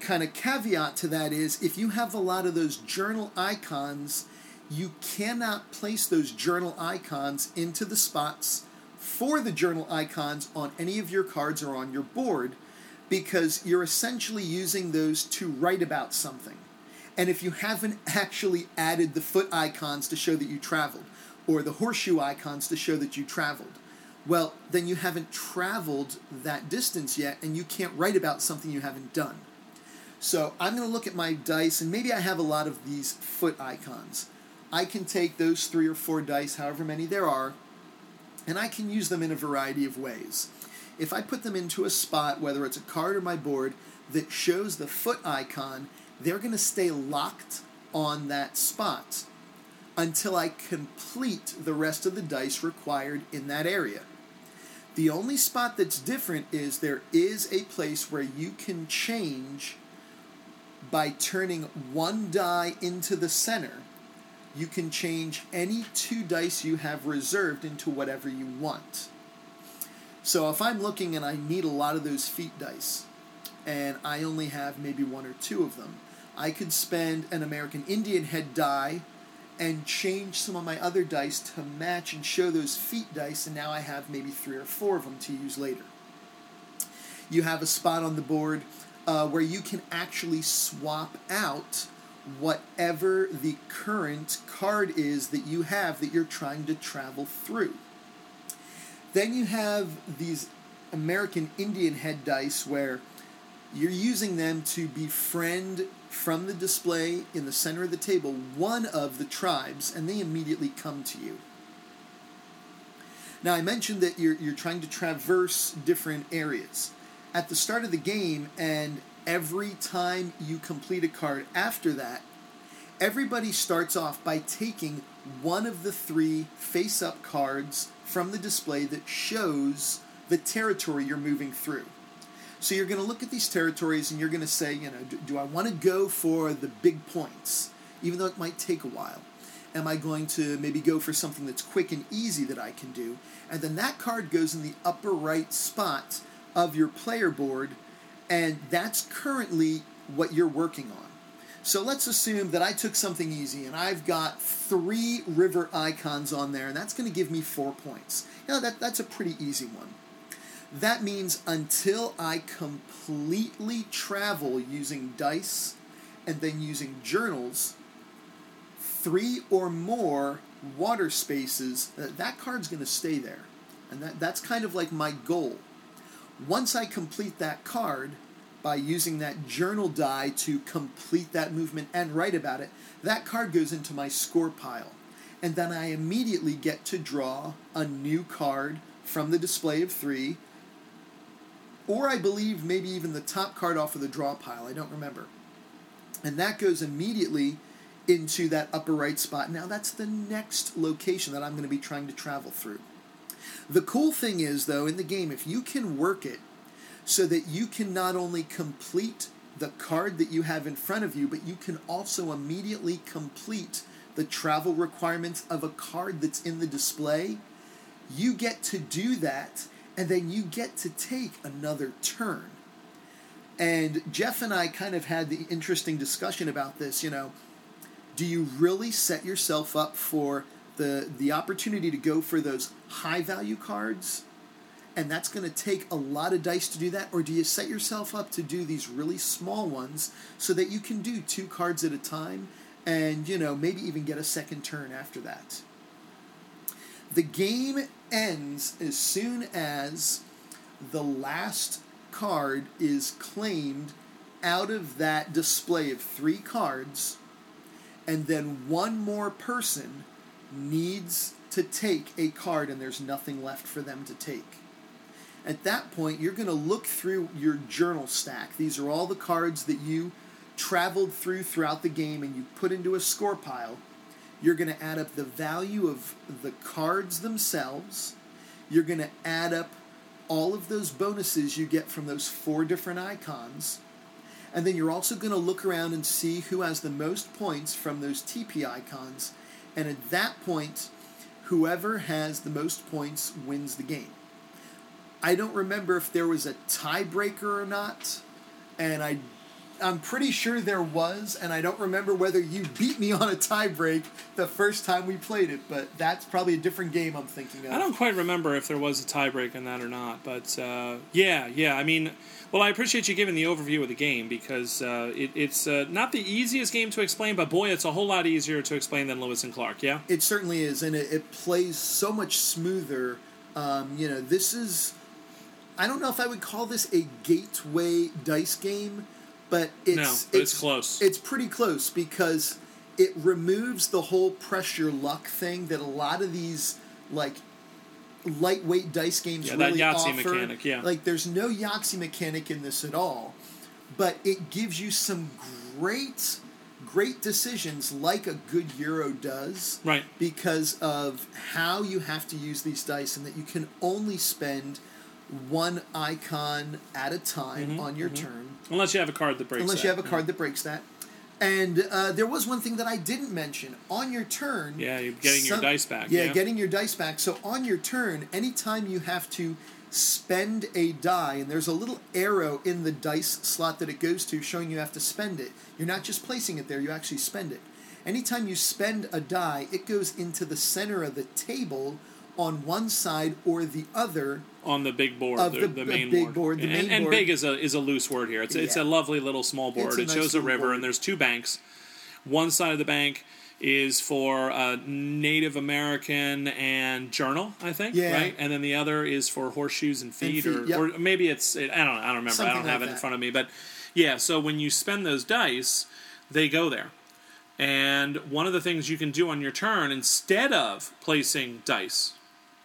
Speaker 2: kind of caveat to that is if you have a lot of those journal icons, you cannot place those journal icons into the spots for the journal icons on any of your cards or on your board because you're essentially using those to write about something. And if you haven't actually added the foot icons to show that you traveled, or the horseshoe icons to show that you traveled, well, then you haven't traveled that distance yet, and you can't write about something you haven't done. So I'm going to look at my dice, and maybe I have a lot of these foot icons. I can take those three or four dice, however many there are, and I can use them in a variety of ways. If I put them into a spot, whether it's a card or my board, that shows the foot icon, they're going to stay locked on that spot until I complete the rest of the dice required in that area. The only spot that's different is there is a place where you can change by turning one die into the center. You can change any two dice you have reserved into whatever you want. So if I'm looking and I need a lot of those feet dice, and I only have maybe one or two of them, I could spend an American Indian head die and change some of my other dice to match and show those feet dice, and now I have maybe three or four of them to use later. You have a spot on the board uh, where you can actually swap out whatever the current card is that you have that you're trying to travel through. Then you have these American Indian head dice where you're using them to befriend from the display in the center of the table one of the tribes, and they immediately come to you. Now, I mentioned that you're, you're trying to traverse different areas. At the start of the game, and every time you complete a card after that, everybody starts off by taking one of the three face up cards from the display that shows the territory you're moving through. So you're going to look at these territories and you're going to say, you know, do, do I want to go for the big points, even though it might take a while? Am I going to maybe go for something that's quick and easy that I can do? And then that card goes in the upper right spot of your player board, and that's currently what you're working on. So let's assume that I took something easy and I've got three river icons on there, and that's going to give me four points. Now, that, that's a pretty easy one. That means until I completely travel using dice and then using journals, three or more water spaces, that card's going to stay there. And that, that's kind of like my goal. Once I complete that card by using that journal die to complete that movement and write about it, that card goes into my score pile. And then I immediately get to draw a new card from the display of three or I believe maybe even the top card off of the draw pile. I don't remember. And that goes immediately into that upper right spot. Now, that's the next location that I'm going to be trying to travel through. The cool thing is, though, in the game, if you can work it so that you can not only complete the card that you have in front of you, but you can also immediately complete the travel requirements of a card that's in the display. You get to do that, and then you get to take another turn. And Jeff and I kind of had the interesting discussion about this. You know, do you really set yourself up for the the opportunity to go for those high value cards? And that's going to take a lot of dice to do that, or do you set yourself up to do these really small ones so that you can do two cards at a time, and you know maybe even get a second turn after that? The game ends as soon as the last card is claimed out of that display of three cards, and then one more person needs to take a card, and there's nothing left for them to take. At that point, you're going to look through your journal stack. These are all the cards that you traveled through throughout the game and you put into a score pile. You're going to add up the value of the cards themselves. You're going to add up all of those bonuses you get from those four different icons. And then you're also going to look around and see who has the most points from those TP icons. And at that point, whoever has the most points wins the game. I don't remember if there was a tiebreaker or not, and I I'm pretty sure there was, and I don't remember whether you beat me on a tiebreak the first time we played it, but that's probably a different game I'm thinking of.
Speaker 1: I don't quite remember if there was a tiebreak in that or not, but uh, yeah, yeah. I mean, well, I appreciate you giving the overview of the game because uh, it, it's uh, not the easiest game to explain, but boy, it's a whole lot easier to explain than Lewis and Clark. Yeah,
Speaker 2: It certainly is, and it, it plays so much smoother. Um, you know, this is. I don't know if I would call this a gateway dice game, but it's
Speaker 1: No, but it's close.
Speaker 2: It's pretty close because it removes the whole press your luck thing that a lot of these like lightweight dice games
Speaker 1: Yeah, that
Speaker 2: really
Speaker 1: Yahtzee
Speaker 2: offer.
Speaker 1: mechanic, yeah.
Speaker 2: Like there's no Yahtzee mechanic in this at all, but it gives you some great great decisions like a good euro does
Speaker 1: right.
Speaker 2: because of how you have to use these dice and that you can only spend one icon at a time
Speaker 1: Mm-hmm,
Speaker 2: on your turn
Speaker 1: Unless you have a card that breaks.
Speaker 2: unless
Speaker 1: that.
Speaker 2: you have a card that breaks that. And uh, there was one thing that I didn't mention. On your turn,
Speaker 1: Yeah, you're getting your dice back.
Speaker 2: Yeah,
Speaker 1: Yeah,
Speaker 2: getting your dice back. So on your turn, anytime you have to spend a die, and there's a little arrow in the dice slot that it goes to showing you have to spend it. You're not just placing it there, you actually spend it. Anytime you spend a die, it goes into the center of the table on one side or the other
Speaker 1: on the big board, the,
Speaker 2: the-
Speaker 1: the main
Speaker 2: big
Speaker 1: board.
Speaker 2: board, the
Speaker 1: and,
Speaker 2: main
Speaker 1: and
Speaker 2: board.
Speaker 1: big is a is a loose word here. It's it's a lovely little small board. It
Speaker 2: nice
Speaker 1: shows a river,
Speaker 2: board.
Speaker 1: and there's two banks. One side of the bank is for uh, Native American and journal, I think,
Speaker 2: Yeah.
Speaker 1: right? And then the other is for horseshoes and feet,
Speaker 2: feet,
Speaker 1: or,
Speaker 2: yep.
Speaker 1: or maybe it's I don't know, I don't remember. I don't have
Speaker 2: like
Speaker 1: it in front of me, but yeah. So when you spend those dice, they go there. And one of the things you can do on your turn, instead of placing dice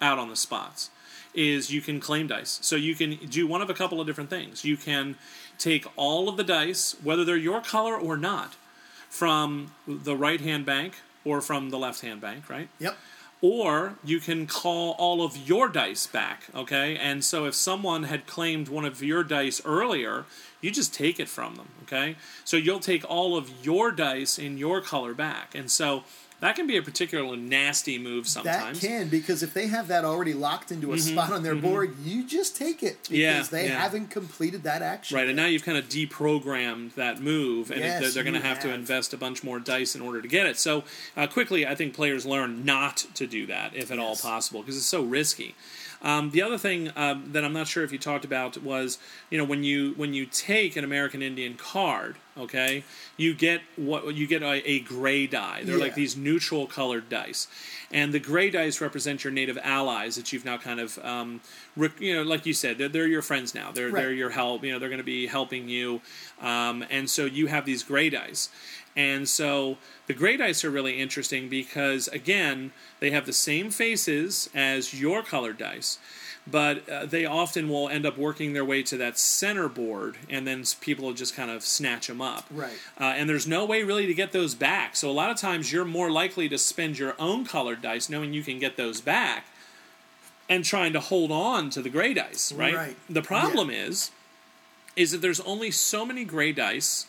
Speaker 1: out on the spots, is you can claim dice. So you can do one of a couple of different things. You can take all of the dice, whether they're your color or not, from the right hand bank or from the left hand bank, right?
Speaker 2: Yep.
Speaker 1: or you can call all of your dice back okay and so if someone had claimed one of your dice earlier you just take it from them okay so you'll take all of your dice in your color back and so that can be a particularly nasty move sometimes Mm-hmm,
Speaker 2: That can because if they have that already locked into a spot on their board, you just take it because
Speaker 1: Yeah,
Speaker 2: they
Speaker 1: yeah.
Speaker 2: haven't completed that action.
Speaker 1: Right, and now you've kind of deprogrammed that move, and
Speaker 2: Yes,
Speaker 1: they're, they're going to
Speaker 2: you
Speaker 1: have, to invest a bunch more dice in order to get it. So uh, quickly, I think players learn not to do that if at all possible because it's so risky. Um, the other thing um, that I'm not sure if you talked about was, you know, when you when you take an American Indian card, okay, you get what you get a, a gray die. They're like these neutral colored dice, and the gray dice represent your native allies that you've now kind of, um, rec- you know, like you said, they're, they're your friends now. They're they're your help. You know, they're going to be helping you, um, and so you have these gray dice. And so the gray dice are really interesting because again, they have the same faces as your colored dice, but uh, they often will end up working their way to that center board, and then people will just kind of snatch them up.
Speaker 2: Right.
Speaker 1: Uh, and there's no way really to get those back. So a lot of times you're more likely to spend your own colored dice, knowing you can get those back, and trying to hold on to the gray dice. Right.
Speaker 2: Right.
Speaker 1: The problem is is that there's only so many gray dice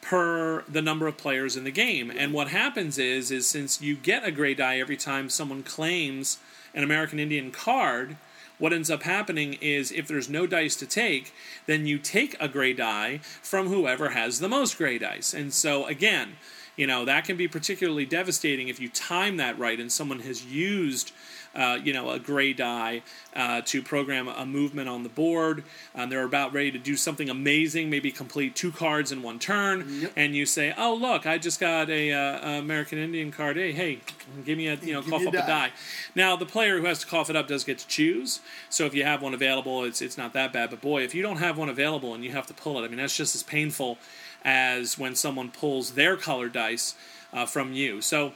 Speaker 1: per the number of players in the game. And what happens is is since you get a gray die every time someone claims an American Indian card, what ends up happening is if there's no dice to take, then you take a gray die from whoever has the most gray dice. And so again, you know, that can be particularly devastating if you time that right and someone has used uh, you know, a gray die uh, to program a movement on the board. Um, they're about ready to do something amazing, maybe complete two cards in one turn,
Speaker 2: Yep.
Speaker 1: and you say, "Oh, look, I just got a, uh, American Indian card. Hey, hey, give me a you know
Speaker 2: Give
Speaker 1: cough up a
Speaker 2: die."
Speaker 1: die." Now, the player who has to cough it up does get to choose. So if you have one available, it's it's not that bad. But boy, if you don't have one available and you have to pull it, I mean, that's just as painful as when someone pulls their colored dice uh, from you. So.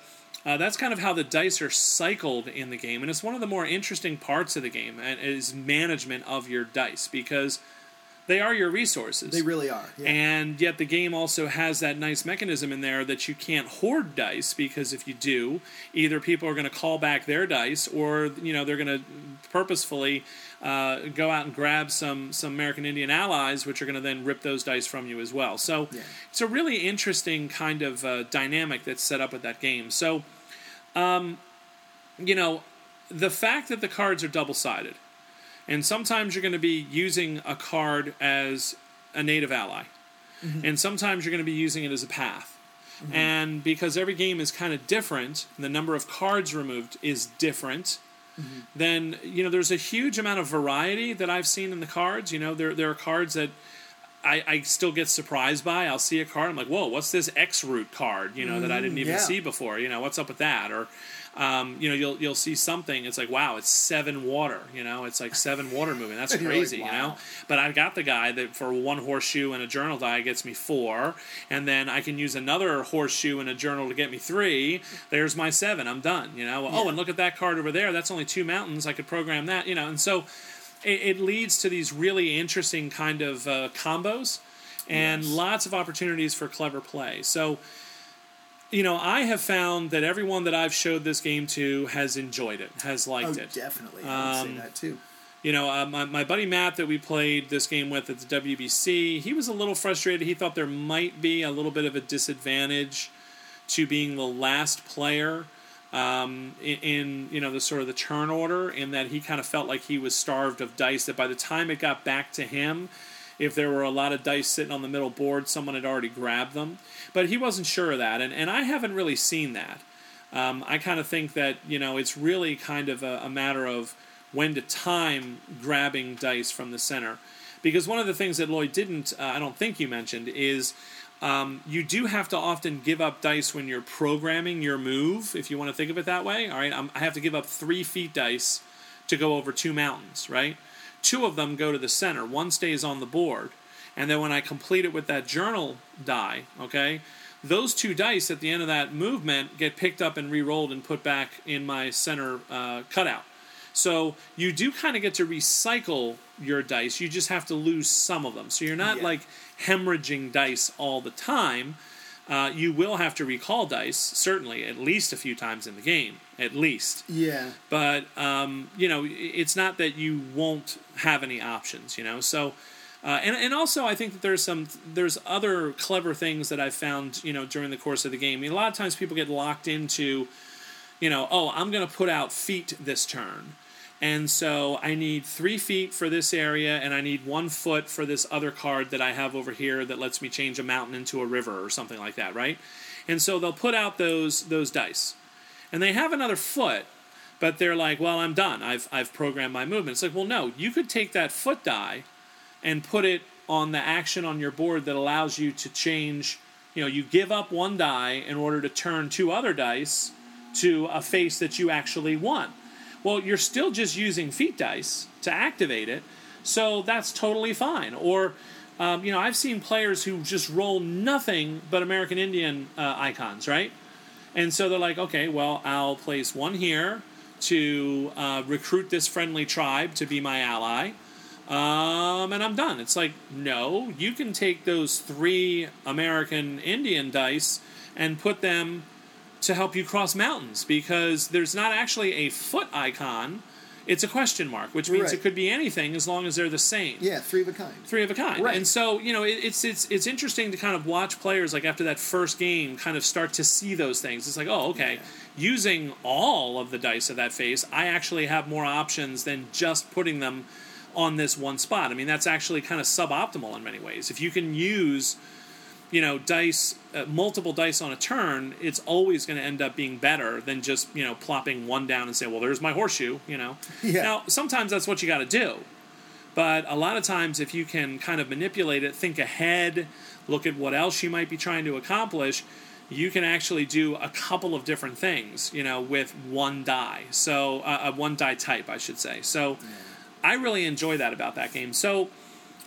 Speaker 1: Uh, that's kind of how the dice are cycled in the game, and it's one of the more interesting parts of the game, and is management of your dice because they are your resources.
Speaker 2: They really are. Yeah.
Speaker 1: And yet the game also has that nice mechanism in there that you can't hoard dice because if you do, either people are going to call back their dice or you know they're going to purposefully uh, go out and grab some some American Indian allies, which are going to then rip those dice from you as well. So
Speaker 2: Yeah.
Speaker 1: it's a really interesting kind of uh, dynamic that's set up with that game. So, um, you know, the fact that the cards are double sided, and sometimes you're going to be using a card as a native ally, mm-hmm. and sometimes you're going to be using it as a path. Mm-hmm. And because every game is kind of different, the number of cards removed is different, mm-hmm. then you know there's a huge amount of variety that I've seen in the cards. You know, there there are cards that I, I still get surprised by. I'll see a card, I'm like, whoa, what's this X root card? You know, that I didn't even
Speaker 2: yeah.
Speaker 1: see before. You know, what's up with that? Or um, you know, you'll you'll see something. It's like, wow, it's seven water. You know, it's like seven water moving. That's (laughs)
Speaker 2: You're like,
Speaker 1: crazy. You know, but I've got the guy that for one horseshoe and a journal die gets me four, and then I can use another horseshoe and a journal to get me three. There's my seven. I'm done. You know. Oh,
Speaker 2: Yeah.
Speaker 1: and look at that card over there. That's only two mountains. I could program that. You know, and so it, it leads to these really interesting kind of uh, combos and
Speaker 2: Yes.
Speaker 1: lots of opportunities for clever play. So, you know, I have found that everyone that I've showed this game to has enjoyed it, has
Speaker 2: oh,
Speaker 1: liked it.
Speaker 2: definitely. I would
Speaker 1: Um,
Speaker 2: say that too.
Speaker 1: You know, uh, my, my buddy Matt that we played this game with at the WBC, he was a little frustrated. He thought there might be a little bit of a disadvantage to being the last player um, in, in you know the sort of the turn order, in that he kind of felt like he was starved of dice. That by the time it got back to him, if there were a lot of dice sitting on the middle board, someone had already grabbed them. But he wasn't sure of that, and, and I haven't really seen that. Um, I kind of think that you know it's really kind of a, a matter of when to time grabbing dice from the center, because one of the things that Lloyd didn't, uh, I don't think you mentioned, is um, you do have to often give up dice when you're programming your move, if you want to think of it that way. All right, I'm, I have to give up three feet dice to go over two mountains, right? Two of them go to the center, one stays on the board. And then when I complete it with that journal die, okay, those two dice at the end of that movement get picked up and re-rolled and put back in my center uh, cutout. So you do kind of get to recycle your dice. You just have to lose some of them. So you're not
Speaker 2: Yeah.
Speaker 1: like hemorrhaging dice all the time. Uh, you will have to recall dice, certainly, at least a few times in the game, at least.
Speaker 2: Yeah.
Speaker 1: But um, you know, it's not that you won't have any options. You know, so uh, and and also I think that there's some there's other clever things that I've found. You know, during the course of the game. I mean, a lot of times people get locked into, you know, oh, I'm going to put out feet this turn. And so I need three feet for this area, and I need one foot for this other card that I have over here that lets me change a mountain into a river or something like that, right? And so they'll put out those those dice, and they have another foot, but they're like, "Well, I'm done. I've I've programmed my movement." It's like, well, no, you could take that foot die, and put it on the action on your board that allows you to change. You know, you give up one die in order to turn two other dice to a face that you actually want. Well, you're still just using feet dice to activate it, so that's totally fine. Or, um, you know, I've seen players who just roll nothing but American Indian uh, icons, right? And so they're like, okay, well, I'll place one here to uh, recruit this friendly tribe to be my ally. Um, and I'm done. It's like, no, you can take those three American Indian dice and put them to help you cross mountains because there's not actually a foot icon it's a question mark, which means
Speaker 2: Right.
Speaker 1: it could be anything as long as they're the same.
Speaker 2: Yeah, three of a kind.
Speaker 1: Three of a kind,
Speaker 2: Right.
Speaker 1: and so you know it, it's it's it's interesting to kind of watch players like after that first game kind of start to see those things. It's like, oh, okay, using all of the dice of that face, I actually have more options than just putting them on this one spot. I mean, that's actually kind of suboptimal in many ways. If you can use you know dice uh, multiple dice on a turn it's always going to end up being better than just you know plopping one down and say well there's my horseshoe you know? (laughs)
Speaker 2: Yeah.
Speaker 1: now sometimes that's what you got to do but a lot of times if you can kind of manipulate it think ahead look at what else you might be trying to accomplish you can actually do a couple of different things you know with one die. So uh, uh, one die type i should say. So i really enjoy that about that game. So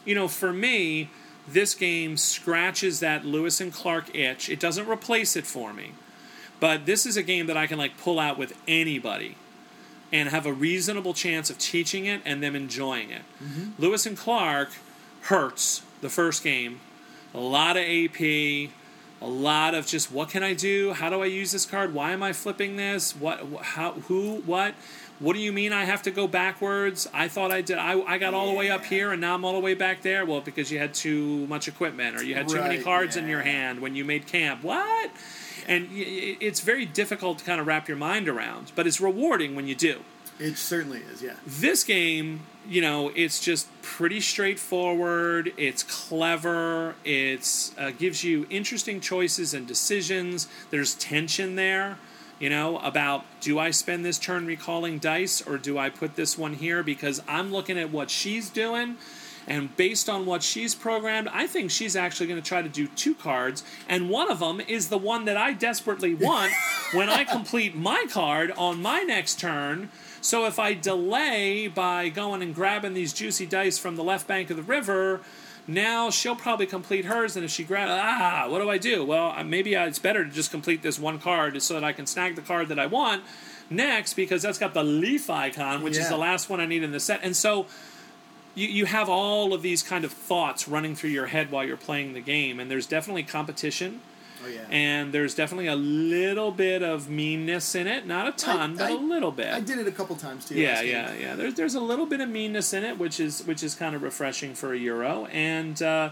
Speaker 1: you know, for me, this game scratches that Lewis and Clark itch. It doesn't replace it for me, but this is a game that I can like pull out with anybody and have a reasonable chance of teaching it and them enjoying it. Mm-hmm. Lewis and Clark hurts the first game. A lot of AP, a lot of just what can I do? How do I use this card? Why am I flipping this? What? How? Who? What? What do you mean I have to go backwards? I thought I did. I, I got all the way up here and now I'm all the way back there. Well, because you had too much equipment or you had too many
Speaker 2: Right,
Speaker 1: cards in your hand when you made camp. What? And y- y- it's very difficult to kind of wrap your mind around, but it's rewarding when you do.
Speaker 2: It certainly is. Yeah.
Speaker 1: This game, you know, it's just pretty straightforward. It's clever. It's uh, gives you interesting choices and decisions. There's tension there, you know, about do I spend this turn recalling dice or do I put this one here because I'm looking at what she's doing. And based on what she's programmed, I think she's actually going to try to do two cards, and one of them is the one that I desperately want (laughs) when I complete my card on my next turn. So if I delay by going and grabbing these juicy dice from the left bank of the river, now she'll probably complete hers. And if she grabs, ah, what do I do? Well, maybe it's better to just complete this one card so that I can snag the card that I want next because that's got the leaf icon, which is the last one I need in the set. And so you, you have all of these kind of thoughts running through your head while you're playing the game, and there's definitely competition.
Speaker 2: Oh yeah.
Speaker 1: And there's definitely a little bit of meanness in it, not a ton, but
Speaker 2: I-
Speaker 1: a little bit.
Speaker 2: I did it a couple times too.
Speaker 1: Yeah, yeah, yeah. There's there's a little bit of meanness in it, which is which is kind of refreshing for a euro. And uh,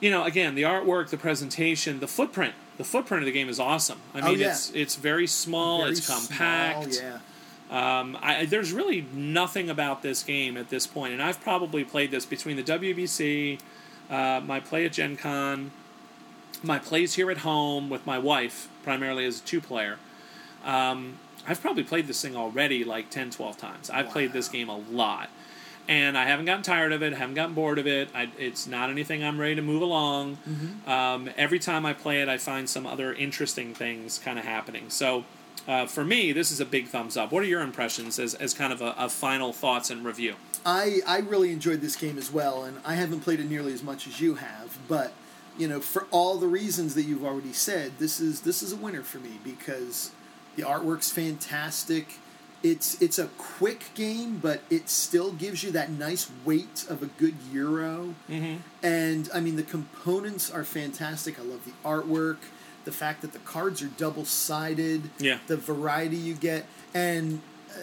Speaker 1: you know, again, the artwork, the presentation, the footprint. The footprint of the game is awesome. I
Speaker 2: Oh,
Speaker 1: mean,
Speaker 2: yeah.
Speaker 1: it's it's very small,
Speaker 2: Very
Speaker 1: it's compact.
Speaker 2: Small, yeah.
Speaker 1: Um, I, there's really nothing about this game at this point, and I've probably played this between the WBC, uh, my play at Gen Con, my plays here at home with my wife, primarily as a two player. Um, I've probably played this thing already like 10, 12 times. I've played this game a lot. And I haven't gotten tired of it, haven't gotten bored of it. I, it's not anything I'm ready to move along. Um, every time I play it, I find some other interesting things kind of happening. So uh, for me, this is a big thumbs up. What are your impressions as, as kind of a, a final thoughts and review?
Speaker 2: I I really enjoyed this game as well, and I haven't played it nearly as much as you have. But you know, for all the reasons that you've already said, this is this is a winner for me because the artwork's fantastic. It's it's a quick game, but it still gives you that nice weight of a good euro.
Speaker 1: Mm-hmm.
Speaker 2: And I mean, the components are fantastic. I love the artwork, the fact that the cards are double sided,
Speaker 1: Yeah.
Speaker 2: the variety you get. And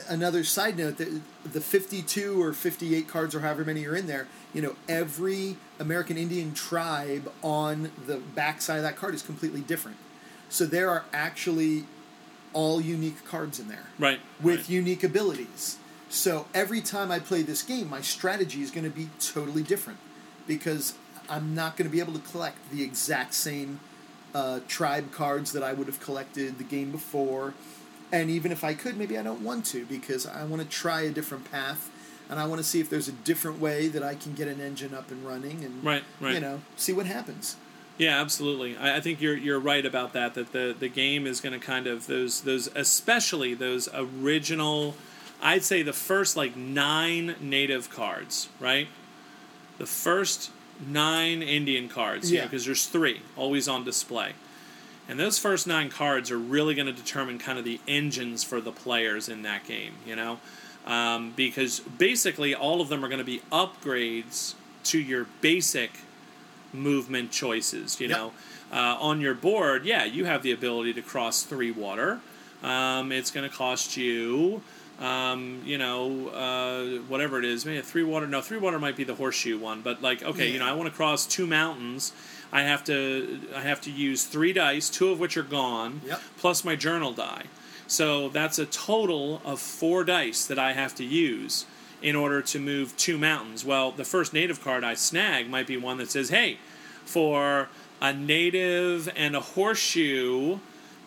Speaker 2: another side note that the 52 or 58 cards or however many are in there, you know, every American Indian tribe on the backside of that card is completely different. So there are actually all unique cards in there
Speaker 1: Right.
Speaker 2: with
Speaker 1: right.
Speaker 2: unique abilities. So every time I play this game, my strategy is going to be totally different because I'm not going to be able to collect the exact same uh, tribe cards that I would have collected the game before. And even if I could, maybe I don't want to because I want to try a different path and I want to see if there's a different way that I can get an engine up and running and
Speaker 1: Right, right.
Speaker 2: you know see what happens.
Speaker 1: Yeah, absolutely. I, I think you're you're right about that. That the, the game is going to kind of those those especially those original. I'd say the first like nine native cards, right? The first nine Indian cards,
Speaker 2: Yeah.
Speaker 1: because there's three always on display, and those first nine cards are really going to determine kind of the engines for the players in that game. You know, um, because basically all of them are going to be upgrades to your basic movement choices. You
Speaker 2: Yep.
Speaker 1: know, uh, on your board, yeah, you have the ability to cross three water. Um, it's going to cost you um, you know, uh, whatever it is, maybe a three water. No, three water might be the horseshoe one, but like, okay, you know, I want to cross two mountains. I have to, I have to use three dice, two of which are gone,
Speaker 2: Yep.
Speaker 1: plus my journal die. So that's a total of four dice that I have to use in order to move two mountains. Well, the first native card I snag might be one that says, "Hey, for a native and a horseshoe."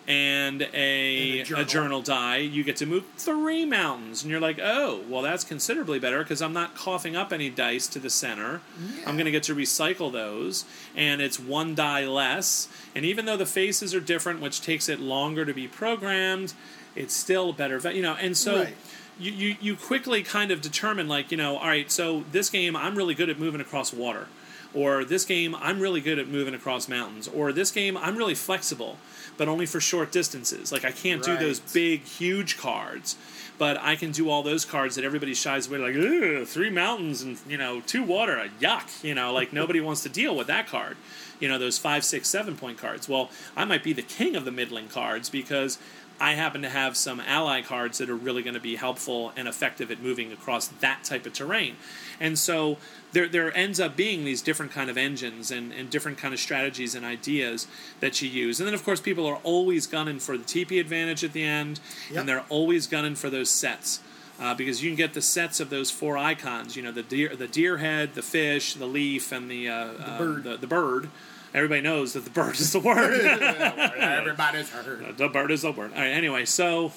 Speaker 1: And a,
Speaker 2: And a
Speaker 1: a
Speaker 2: journal.
Speaker 1: journal die, you get to move three mountains, and you're like, oh, well, that's considerably better because I'm not coughing up any dice to the center. I'm going to get to recycle those, and it's one die less. And even though the faces are different, which takes it longer to be programmed, it's still better. You know, and so
Speaker 2: Right.
Speaker 1: you, you you quickly kind of determine like you know, all right, so this game I'm really good at moving across water. Or this game, I'm really good at moving across mountains. Or this game, I'm really flexible, but only for short distances. Like I can't do those big, huge cards, but I can do all those cards that everybody shies away. Like, three mountains and you know two water, yuck. You know, like nobody (laughs) wants to deal with that card. You know, those five, six, seven point cards. Well, I might be the king of the middling cards because I happen to have some ally cards that are really going to be helpful and effective at moving across that type of terrain. And so there, there ends up being these different kind of engines and, and different kind of strategies and ideas that you use. And then, of course, people are always gunning for the TP advantage at the end,
Speaker 2: Yep.
Speaker 1: and they're always gunning for those sets. Uh, because you can get the sets of those four icons, you know, the deer, the deer head, the fish, the leaf, and the uh, the
Speaker 2: bird.
Speaker 1: the, the bird. Everybody knows that the bird is the word. (laughs) (laughs)
Speaker 2: Everybody's heard.
Speaker 1: the bird is the word. All right. Anyway, so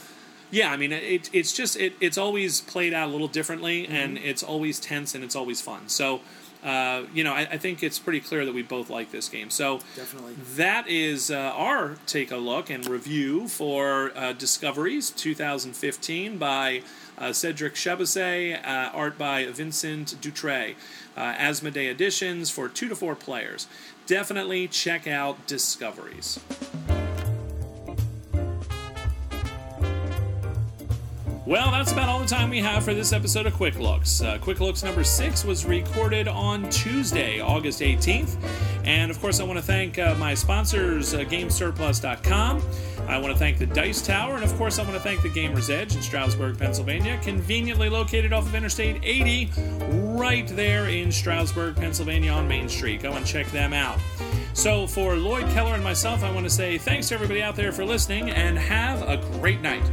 Speaker 1: yeah, I mean, it, it's just it, it's always played out a little differently, and it's always tense and it's always fun. So. Uh, you know, I, I think it's pretty clear that we both like this game. So
Speaker 2: Definitely.
Speaker 1: that is uh, our take a look and review for uh, Discoveries 2015 by uh, Cedric Chaboussit, uh, art by Vincent Dutrait. Uh, Asmodee editions for two to four players. Definitely check out Discoveries. Well, that's about all the time we have for this episode of Quick Looks. Uh, Quick Looks number six was recorded on Tuesday, August 18th. And of course, I want to thank uh, my sponsors, uh, GameSurplus.com. I want to thank the Dice Tower. And of course, I want to thank the Gamer's Edge in Stroudsburg, Pennsylvania, conveniently located off of Interstate 80, right there in Stroudsburg, Pennsylvania on Main Street. Go and check them out. So, for Lloyd Keller and myself, I want to say thanks to everybody out there for listening and have a great night.